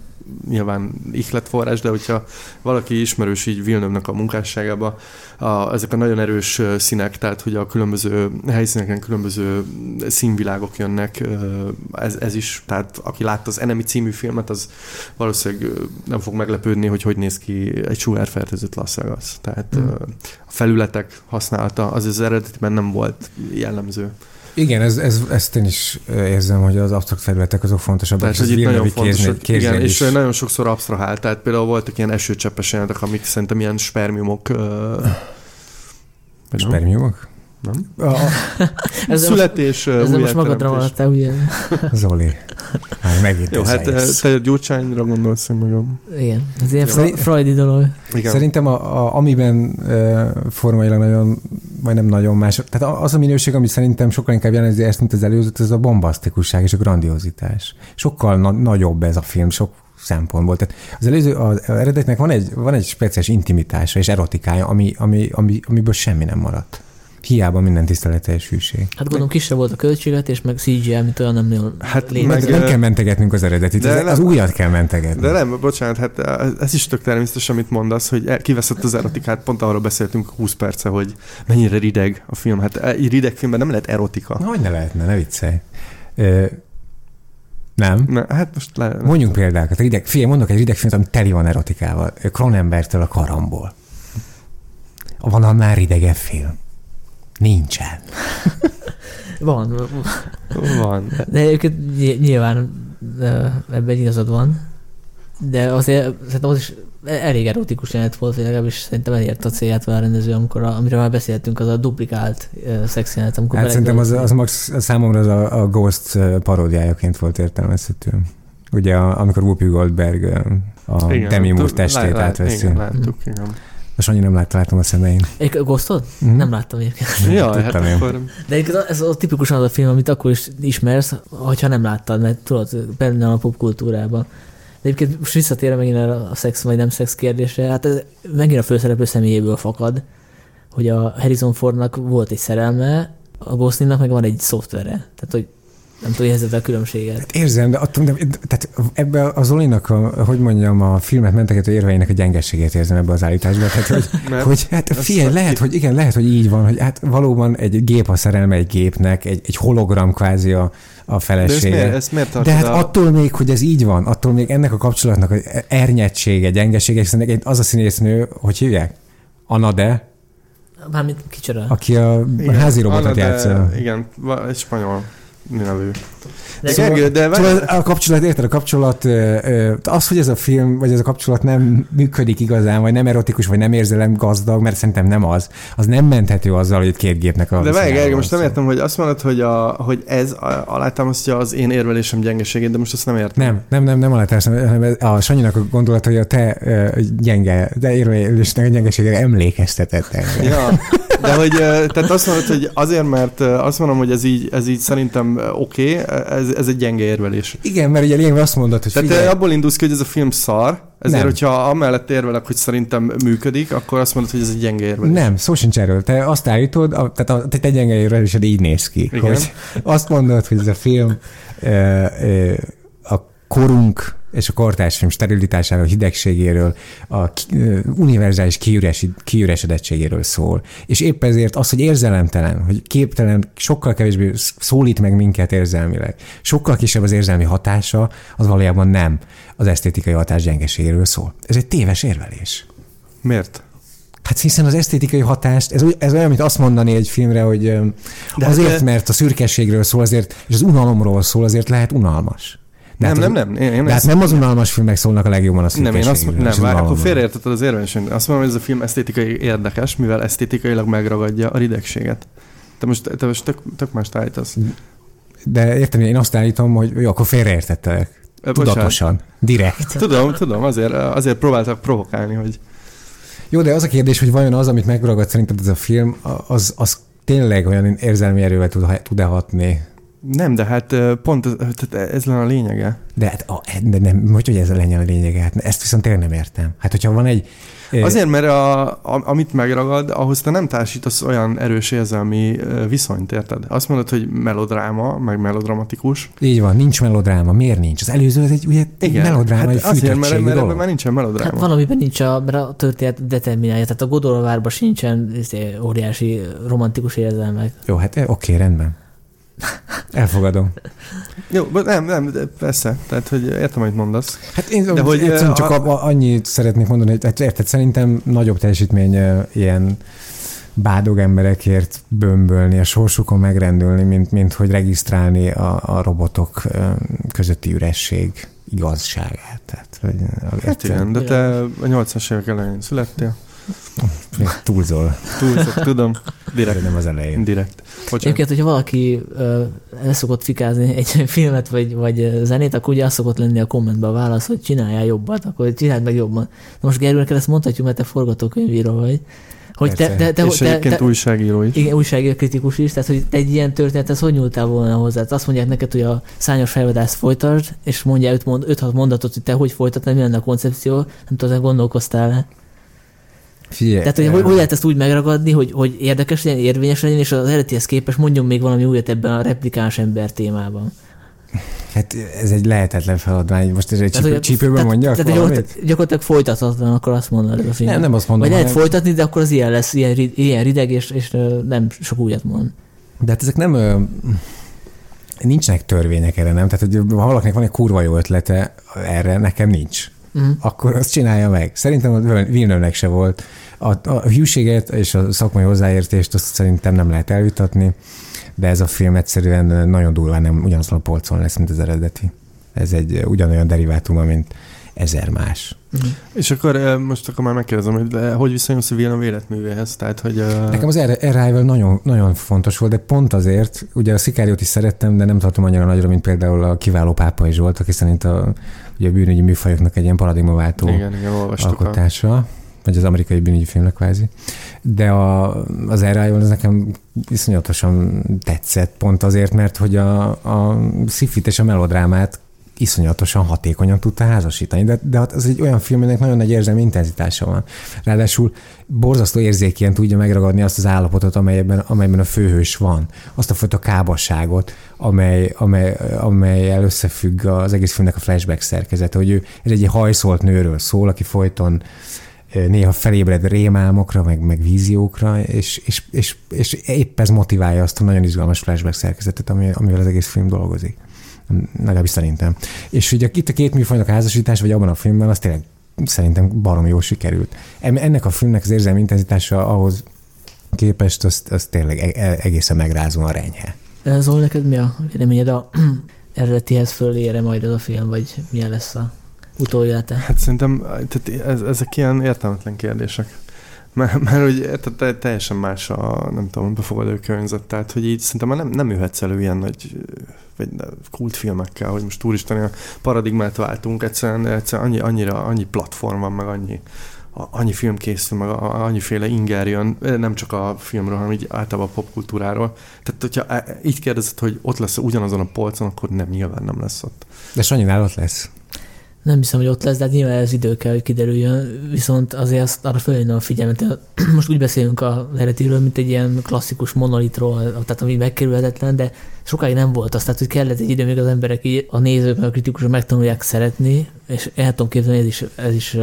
nyilván ihletforrás, de hogyha valaki ismerős így Villeneuve-nek a munkásságába, a, ezek a nagyon erős színek, tehát hogy a különböző helyszíneken különböző színvilágok jönnek, ez, ez is, tehát aki látta az Enemy című filmet, az valószínűleg nem fog meglepődni, hogy hogy néz ki egy sugárfertőzött Las Vegas. Tehát mm. a felületek használata, az az eredetiben nem volt jellemző. Igen, ez, ez, ezt én is érzem, hogy az absztrakt felületek azok fontosabbak. Tehát, hogy itt nagyon fontos, kéznél- hogy igen, kéznél és is. nagyon sokszor absztrahál, tehát például voltak ilyen esőcseppes jelenetek, amik szerintem ilyen spermiumok nem? Spermiumok? nem? A, a, Ez Születés, ö, Ezzel most magadra maradtál, ugye? Zoli. Hát megint Jó, hát összeérsz. te Gyurcsányra gondolsz, én meg a... Igen, ez ilyen Jó. Fre- Freudi dolog. Igen. Szerintem a, a, amiben uh, formailag nagyon, vagy nem nagyon más, tehát az a minőség, ami szerintem sokkal inkább jelenti ezt, mint az előzőt, ez a bombasztikusság és a grandiozitás. Sokkal na- nagyobb ez a film, sok szempontból. Tehát az előző, az eredetnek van egy, van egy speciális intimitása és erotikája, ami, ami, ami, amiből semmi nem maradt. Hiába minden tiszteletes hűség. Hát gondolom kisebb volt a költséget, és meg CGI, mint olyan nem nagyon Hát létezik. Meg, nem kell mentegetnünk az eredetit, de az, nem- az újat kell mentegetni. De nem, bocsánat, hát ez is tök természetes, amit mondasz, hogy el- kiveszett az erotikát, pont arról beszéltünk 20 perce, hogy mennyire rideg a film. Hát egy rideg filmben nem lehet erotika. Na, hogy ne lehetne, ne viccelj. Ö, nem? Na, hát most le... Mondjunk példákat. Rideg, figyelj, mondok egy rideg filmet, ami teli van erotikával. Cronenbergtől a karamból. Van annál idegebb film? Nincsen. Van. Van. De egyébként ny- nyilván ebben igazad van. De azért szerintem az is elég erotikus jelenet volt, vagy legalábbis szerintem elért a célját vele a rendező, amikor a, amiről már beszéltünk, az a duplikált uh, szex jelenet, amikor Hát szerintem az, az max, számomra az a, a Ghost paródiájaként volt értelmezhető. Ugye a, amikor Whoopi Goldberg a Igen, Demi Moore testét átveszi. Igen, láttuk, igen. A Sanyi nem látta, látom a szemein. Egy Ghostot? Mhm. Nem láttam egyébként. Jaj, hát tudtam én. akkor... De egyébként ez a tipikusan az a film, amit akkor is ismersz, hogyha nem láttad, mert tudod, benne van a popkultúrában. De egyébként most visszatérve megint erre a szex vagy nem szex kérdésre, hát ez megint a főszereplő személyéből fakad, hogy a Harrison Fordnak volt egy szerelme, a Goslingnak meg van egy szoftvere. Tehát, hogy nem tudom, érzed a különbséget. Érzem, de attól, de, tehát ebbe a Zolinak, a, hogy mondjam, a filmet mentegető érveinek a gyengességét érzem ebbe az állításba. Tehát, hogy, Mert hogy hát figyelj, lehet, hogy igen, lehet, hogy így van, hogy hát valóban egy gép a szerelme egy gépnek, egy, egy hologram kvázi a, a De ezt felesége. miért, ezt miért De hát a... attól még, hogy ez így van, attól még ennek a kapcsolatnak az ernyedsége, gyengesége, hiszen egy- az a színésznő, hogy hívják? Anna de, Mármint kicsoda. aki a Igen, házi robotot Anna de- játsza. Igen, va- egy spanyol Yeah. De Szóval- Gergő, de Szóval a kapcsolat, érted, a kapcsolat, az, hogy ez a film, vagy ez a kapcsolat nem működik igazán, vagy nem erotikus, vagy nem érzelem gazdag, mert szerintem nem az, az nem menthető azzal, hogy két gépnek a De várj, Gergő, most nem szól. értem, hogy azt mondod, hogy, a, hogy ez alátámasztja az én érvelésem gyengeségét, de most azt nem értem. Nem, nem, nem, nem alá hanem a Sanyinak a gondolat, hogy a te gyenge, de érvelésnek a gyengeségére emlékeztetett engem. Ja, de hogy, tehát azt mondod, hogy azért, mert azt mondom, hogy ez így, ez így szerintem oké, okay, ez, ez egy gyenge érvelés. Igen, mert ugye lényegben azt mondod, hogy Tehát figyelj, abból indulsz ki, hogy ez a film szar, ezért, Nem. hogyha amellett érvelek, hogy szerintem működik, akkor azt mondod, hogy ez egy gyenge érvelés. Nem, szó sincs erről. Te azt állítod, a, tehát a te, te gyenge érvelésed így néz ki, Igen. hogy azt mondod, hogy ez a film ö, ö, a korunk és a kortárs film sterilitásáról, hidegségéről, a univerzális kiüresi, kiüresedettségéről szól. És épp ezért az, hogy érzelemtelen, hogy képtelen, sokkal kevésbé szólít meg minket érzelmileg, sokkal kisebb az érzelmi hatása, az valójában nem az esztétikai hatás gyengeségéről szól. Ez egy téves érvelés. Miért? Hát hiszen az esztétikai hatást, ez, ez olyan, mint azt mondani egy filmre, hogy De azért, hát, mert a szürkességről szól, azért, és az unalomról szól, azért lehet unalmas. De nem, hát nem, nem, én, én De hát nem az unalmas filmek szólnak a legjobban a nem, én azt nem, és az várj, akkor félreértetted az érvelésem. Azt mondom, hogy ez a film esztétikai érdekes, mivel esztétikailag megragadja a ridegséget. Te most, te most tök, tök mást állítasz. De értem, én azt állítom, hogy jó, akkor félreértettelek. Bocsánat. Tudatosan. Direkt. Tudom, tudom, azért, azért próbáltak provokálni, hogy Jó, de az a kérdés, hogy vajon az, amit megragad szerinted ez a film, az, az tényleg olyan érzelmi erővel tud, tud-e hatni? Nem, de hát pont ez, tehát ez lenne a lényege. De, hát, a, de nem, hogy, hogy ez legyen a lényege? Hát ezt viszont tényleg nem értem. Hát, hogyha van egy... Azért, mert a, a, amit megragad, ahhoz te nem társítasz olyan erős érzelmi viszonyt, érted? Azt mondod, hogy melodráma, meg melodramatikus. Így van, nincs melodráma. Miért nincs? Az előző az egy ugye Igen, melodráma, hát egy azért, mert, fűtöttségű mert ebben már nincsen melodráma. Hát valamiben nincs a, mert a történet determinálja. Tehát a Godorovárban sincsen izé, óriási romantikus érzelmek. Jó, hát oké, rendben. Elfogadom. Jó, de nem, nem, de persze. Tehát, hogy értem, amit mondasz. Hát én De hogy, egyszerűen csak a- a, annyit szeretnék mondani, hogy hát érted, szerintem nagyobb teljesítmény ilyen bádog emberekért bömbölni, a sorsukon megrendülni, mint, mint hogy regisztrálni a, a robotok közötti üresség igazságát. Tehát, hogy Hát igen, de te a 80-as évek elején születtél. Túlzol, Túlzok, tudom. Direkt. nem az elején. Direkt. Bocsánat. Egyébként, hogyha valaki el szokott fikázni egy filmet vagy, vagy zenét, akkor ugye az szokott lenni a kommentben a válasz, hogy csináljál jobbat, akkor csináld meg jobban. Na most neked ezt mondhatjuk, mert te forgatókönyvíró vagy. Hogy te, Persze. te, te, És te, egyébként te, újságíró is. igen, újságíró kritikus is, tehát hogy te egy ilyen történethez hogy nyúltál volna hozzá? Azt mondják neked, hogy a szányos felvadást folytasd, és mondja 5 mond, öt, mondatot, hogy te hogy folytatod, mi lenne a koncepció, nem tudom, gondolkoztál Figyelj, Tehát, hogy, eh, hogy, hogy lehet ezt úgy megragadni, hogy, hogy érdekes legyen, érvényes legyen, és az eredetihez képest mondjon még valami újat ebben a replikáns ember témában. Hát ez egy lehetetlen feladvány. Most ez egy Tehát, csípő, csípőben tehát, mondjak tehát gyakorlatilag, gyakorlatilag folytathatatlan, akkor azt mondod ez a film. Nem, nem azt mondom, Vagy lehet hanem- folytatni, de akkor az ilyen lesz, ilyen, ilyen rideg, és, és nem sok újat mond. De hát ezek nem... Nincsenek törvények erre, nem? Tehát, hogy ha valakinek van egy kurva jó ötlete erre, nekem nincs. Uh-huh. Akkor azt csinálja meg. Szerintem a Villeneuve-nek se volt. A, a hűséget és a szakmai hozzáértést azt szerintem nem lehet elvitatni, de ez a film egyszerűen nagyon durván nem ugyanazon a polcon lesz, mint az eredeti. Ez egy ugyanolyan derivátuma, mint ezer más. Uh-huh. És akkor most akkor már megkérdezem, hogy de hogy viszonyulsz a Villeneuve életművéhez? Tehát, hogy, uh... Nekem az Arrival nagyon, nagyon fontos volt, de pont azért, ugye a Szikáriót is szerettem, de nem tartom annyira nagyra, mint például a kiváló pápa is volt, aki szerint a, ugye a bűnügyi műfajoknak egy ilyen paradigmaváltó igen, igen, alkotása. A vagy az amerikai bűnügyi filmnek kvázi. De a, az Arrival az nekem iszonyatosan tetszett, pont azért, mert hogy a, a szifit és a melodrámát iszonyatosan hatékonyan tudta házasítani. De, de az egy olyan film, aminek nagyon nagy érzelmi intenzitása van. Ráadásul borzasztó érzékien tudja megragadni azt az állapotot, amelyben, amelyben a főhős van. Azt a fajta kábasságot, amely, amely, amelyel összefügg az egész filmnek a flashback szerkezete, hogy ő ez egy hajszolt nőről szól, aki folyton néha felébred rémálmokra, meg, meg víziókra, és, és, és, és épp ez motiválja azt a nagyon izgalmas flashback szerkezetet, amivel az egész film dolgozik legalábbis szerintem. És ugye itt a két műfajnak a házasítás, vagy abban a filmben, az tényleg szerintem barom jól sikerült. Ennek a filmnek az érzelmi intenzitása ahhoz képest, az, az tényleg e-, e-, egészen megrázóan renyhe. Zol, neked mi a véleményed a eredetihez fölére majd ez a film, vagy milyen lesz a utólélete? Hát szerintem tehát ez, ezek ilyen értelmetlen kérdések. Mert, mert hogy tehát teljesen más a, nem tudom, befogadó környezet, tehát hogy így szerintem már nem, nem jöhetsz elő ilyen nagy vagy kultfilmekkel, hogy most úristen, a paradigmát váltunk, egyszerűen, egyszerűen annyi, annyira, annyi platform van, meg annyi, annyi film készül, meg annyiféle inger jön, nem csak a filmről, hanem így általában a popkultúráról. Tehát, hogyha e, így kérdezed, hogy ott lesz ugyanazon a polcon, akkor nem, nyilván nem lesz ott. De Sanyinál ott lesz. Nem hiszem, hogy ott lesz, de hát nyilván ez idő kell, hogy kiderüljön, viszont azért azt arra följön a figyelmet. Most úgy beszélünk a eredetiről, mint egy ilyen klasszikus monolitról, tehát ami megkerülhetetlen, de sokáig nem volt az, tehát hogy kellett egy idő, még az emberek így, a nézők, a kritikusok megtanulják szeretni, és el tudom képzelni, ez is, ez is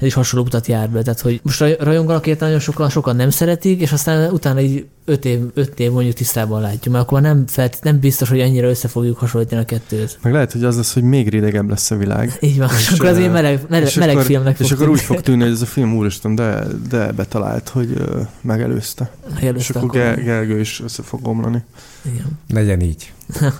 ez is hasonló utat jár be. Tehát, hogy most rajonganak érte nagyon sokan, sokan nem szeretik, és aztán utána így öt év, öt év mondjuk tisztában látjuk, mert akkor nem, felt, nem biztos, hogy annyira össze fogjuk hasonlítani a kettőt. Meg lehet, hogy az lesz, hogy még ridegebb lesz a világ. Így van, és, akkor az én meleg, meleg, meleg akkor, filmnek És akkor úgy fog tűnni, hogy ez a film úristen, de, de betalált, hogy uh, megelőzte. megelőzte. És akkor, akkor Gergő is össze fog omlani. Igen. Legyen így.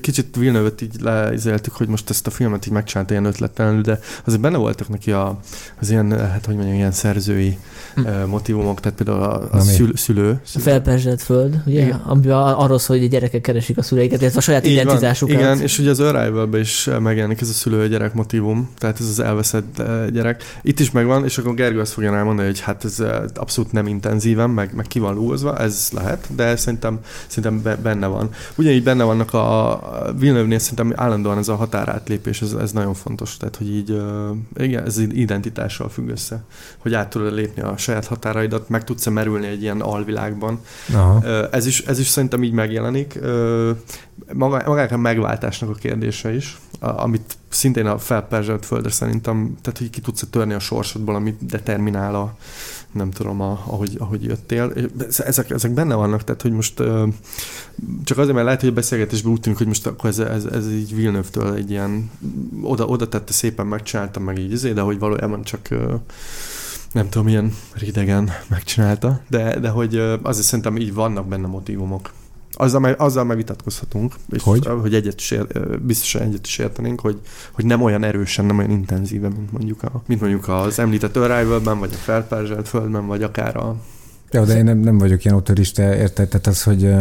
kicsit Villeneuve-t így leizéltük, hogy most ezt a filmet így megcsinálta ilyen ötlettelenül, de azért benne voltak neki a, az ilyen, hát hogy mondjam, ilyen szerzői hm. motivumok, tehát például a, a szül, szülő. A felperzselt föld, ugye? Igen. Amiben arról szól, hogy a gyerekek keresik a szüleiket, ez a saját így identitásukat. Van, igen, és ugye az arrival is megjelenik ez a szülő-gyerek motivum, tehát ez az elveszett gyerek. Itt is megvan, és akkor Gergő azt fogja elmondani, hogy hát ez abszolút nem intenzíven, meg, meg ki van lúzva, ez lehet, de szerintem, szerintem benne van. Ugyanígy benne vannak a, a Villeneuve-nél szerintem állandóan ez a határátlépés, ez, ez nagyon fontos. Tehát, hogy így, igen, ez identitással függ össze. Hogy át tudod lépni a saját határaidat, meg tudsz-e merülni egy ilyen alvilágban. Aha. Ez is, ez is szerintem így megjelenik. Maga, magának a megváltásnak a kérdése is, amit szintén a felperzselt földre szerintem, tehát hogy ki tudsz törni a sorsodból, amit determinál a, nem tudom, a, ahogy, ahogy jöttél. Ezek, ezek benne vannak, tehát hogy most csak azért, mert lehet, hogy a beszélgetésben úgy tűnik, hogy most akkor ez, ez, ez így Villeneuve-től egy ilyen oda, oda tette, szépen megcsináltam, meg így izé, de hogy valójában csak nem tudom, milyen ridegen megcsinálta, de, de hogy azért szerintem így vannak benne motivumok. Azzal, meg, azzal meg vitatkozhatunk, és hogy, hogy egyet is ér, biztosan egyet is értenénk, hogy, hogy nem olyan erősen, nem olyan intenzíven, mint mondjuk, a, mint mondjuk az említett Arrival-ben, vagy a felperzselt földben, vagy akár a Ja, de én nem, nem vagyok ilyen autorista, érted? Tehát az, hogy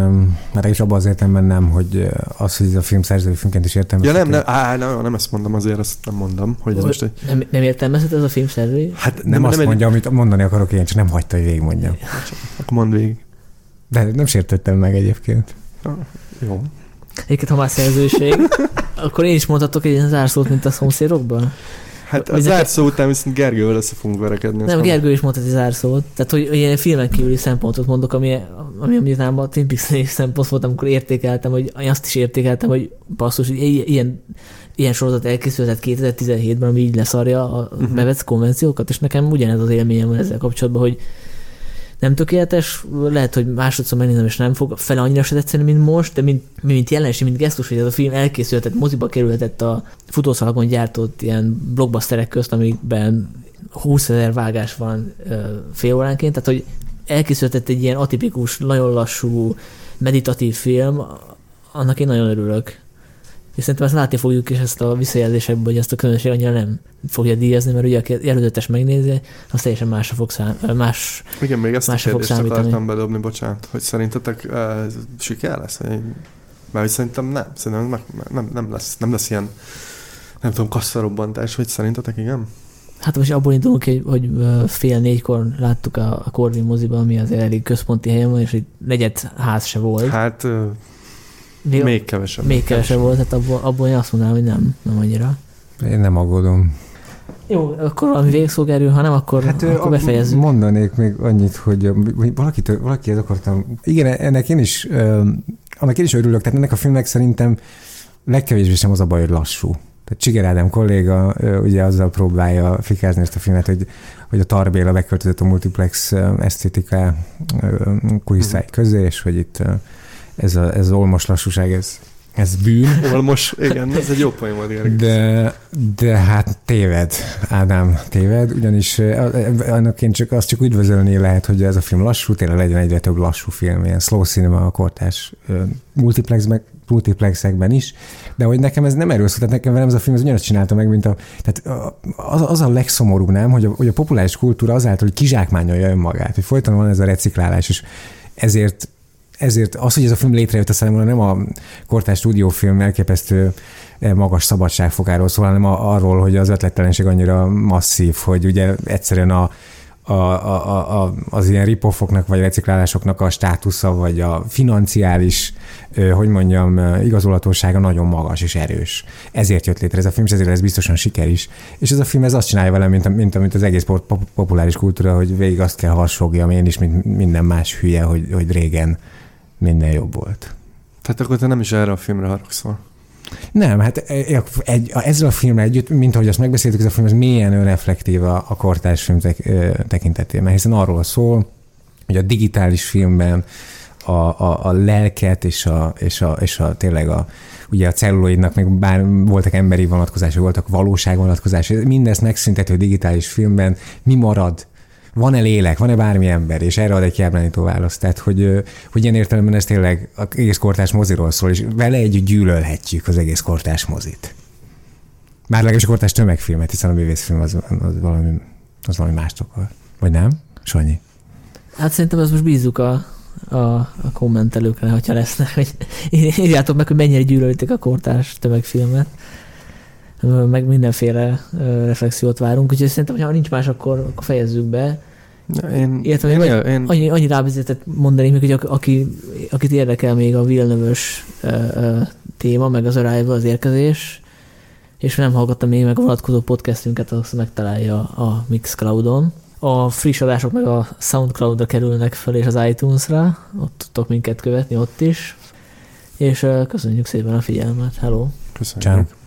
már is abban az értelemben nem, hogy az, hogy ez a film szerzői filmként is értem. Ja, nem, nem, á, nem, nem ezt mondom azért, azt nem mondom. Hogy ez most egy... nem, nem értelmezhet ez a film szerzői? Hát nem, nem azt nem mondja, egy... amit mondani akarok, én csak nem hagyta, hogy végigmondjam. Akkor mondd végig. De nem sértettem meg egyébként. Jó. Egyébként, ha már szerzőség, akkor én is mondhatok egy ilyen zárszót, mint a szomszédokban? Hát a zárszó után viszont Gergővel össze fogunk verekedni. Nem, Gergő is mondhat egy zárszót. Tehát, hogy ilyen filmen kívüli szempontot mondok, ami, ami, ami nálam a Twin Peaks szempont volt, amikor értékeltem, hogy én azt is értékeltem, hogy basszus, hogy ilyen, ilyen sorozat elkészülhet 2017-ben, ami így leszarja a uh-huh. bevett konvenciókat, és nekem ugyanez az élményem van ezzel kapcsolatban, hogy nem tökéletes, lehet, hogy másodszor megnézem, és nem fog fele annyira se tetszeni, mint most, de mint, mint jelenség, mint gesztus, hogy ez a film elkészülhetett, moziba kerülhetett a futószalagon gyártott ilyen blockbusterek közt, amikben 20 ezer vágás van fél óránként, tehát hogy elkészültett egy ilyen atipikus, nagyon lassú, meditatív film, annak én nagyon örülök. És szerintem ezt látni fogjuk is ezt a visszajelzésekből, hogy ezt a közönség annyira nem fogja díjazni, mert ugye a előzetes megnézi, az teljesen másra fog szám, más Igen, még ezt a kérdést akartam bedobni, bocsánat, hogy szerintetek uh, siker lesz? Mert szerintem nem, szerintem nem, nem, nem, lesz, nem lesz ilyen, nem tudom, kasszarobbantás, hogy szerintetek igen? Hát most abból indulunk, hogy, hogy fél négykor láttuk a, a Corvin moziban, ami az elég központi helyen van, és egy negyed ház se volt. Hát még, még kevesebb. Még kevesebb volt, tehát abból, abból én azt mondanám, hogy nem, nem annyira. Én nem aggódom. Jó, akkor valami végszó erő, ha nem, akkor, hát, akkor befejezzük. Mondanék még annyit, hogy valakit, valakihez akartam, igen, ennek én is, annak én is örülök, tehát ennek a filmnek szerintem legkevésbé sem az a baj, hogy lassú. Tehát Csiger Ádám kolléga ugye azzal próbálja fikázni ezt a filmet, hogy, hogy a Tarbéla beköltözött a multiplex esztétika kulisszái mhm. közé, és hogy itt ez, a, ez az olmos lassúság, ez, ez bűn. Olmos, igen, ez egy jó poén volt. De, de hát téved, Ádám, téved, ugyanis annak én csak azt csak üdvözölni lehet, hogy ez a film lassú, tényleg legyen egyre több lassú film, ilyen slow cinema a kortás multiplexben, multiplexekben is, de hogy nekem ez nem erről szólt, tehát nekem velem ez a film az ugyanazt csinálta meg, mint a, tehát az, az a legszomorúbb, nem, hogy a, hogy a populáris kultúra azáltal, hogy kizsákmányolja önmagát, hogy folyton van ez a reciklálás, és ezért ezért az, hogy ez a film létrejött, a számomra nem a kortárs stúdiófilm elképesztő eh, magas szabadságfokáról szól, hanem arról, hogy az ötlettelenség annyira masszív, hogy ugye egyszerűen a, a, a, a, az ilyen ripofoknak vagy reciklálásoknak a státusza, vagy a financiális, hogy mondjam, igazolatósága nagyon magas és erős. Ezért jött létre ez a film, és ezért ez biztosan siker is. És ez a film ez azt csinálja velem, mint, mint amit az egész populáris kultúra, hogy végig azt kell harsogjam én is, mint minden más hülye, hogy, hogy régen minden jobb volt. Tehát akkor te nem is erre a filmre haragszol? Nem, hát egy, egy, ezzel a filmmel együtt, mint ahogy azt megbeszéltük, ez a film ez mélyen önreflektív a, a kortárs film tek, tekintetében, hiszen arról szól, hogy a digitális filmben a, a, a lelket és a, és a, és a tényleg a, ugye a celluloidnak még bár voltak emberi vonatkozásai, voltak valóság vonatkozásai, mindezt megszüntető digitális filmben mi marad van-e lélek, van-e bármi ember, és erre ad egy kiábránító választ. Tehát, hogy, hogy ilyen értelemben ez tényleg az egész kortás moziról szól, és vele együtt gyűlölhetjük az egész kortás mozit. Már legalábbis a kortás tömegfilmet, hiszen a művészfilm az, az, valami, az valami mást akar. Vagy nem? Sanyi? Hát szerintem ezt most bízzuk a, a, a kommentelőkre, hogyha lesznek, hogy írjátok meg, hogy mennyire gyűlölitek a kortárs tömegfilmet meg mindenféle reflexiót várunk, úgyhogy szerintem, ha nincs más, akkor, akkor fejezzük be. Én, Értem, én, én, én, annyi, annyi rávezetet mondani, hogy aki, akit érdekel még a Villeneuve-ös téma, meg az Arrival, az érkezés, és nem hallgatta még meg a vonatkozó podcastünket, az megtalálja a Mixcloudon. A friss adások meg a Soundcloud-ra kerülnek fel, és az iTunes-ra, ott tudtok minket követni ott is. És köszönjük szépen a figyelmet. Hello! Köszönjük! Ciao.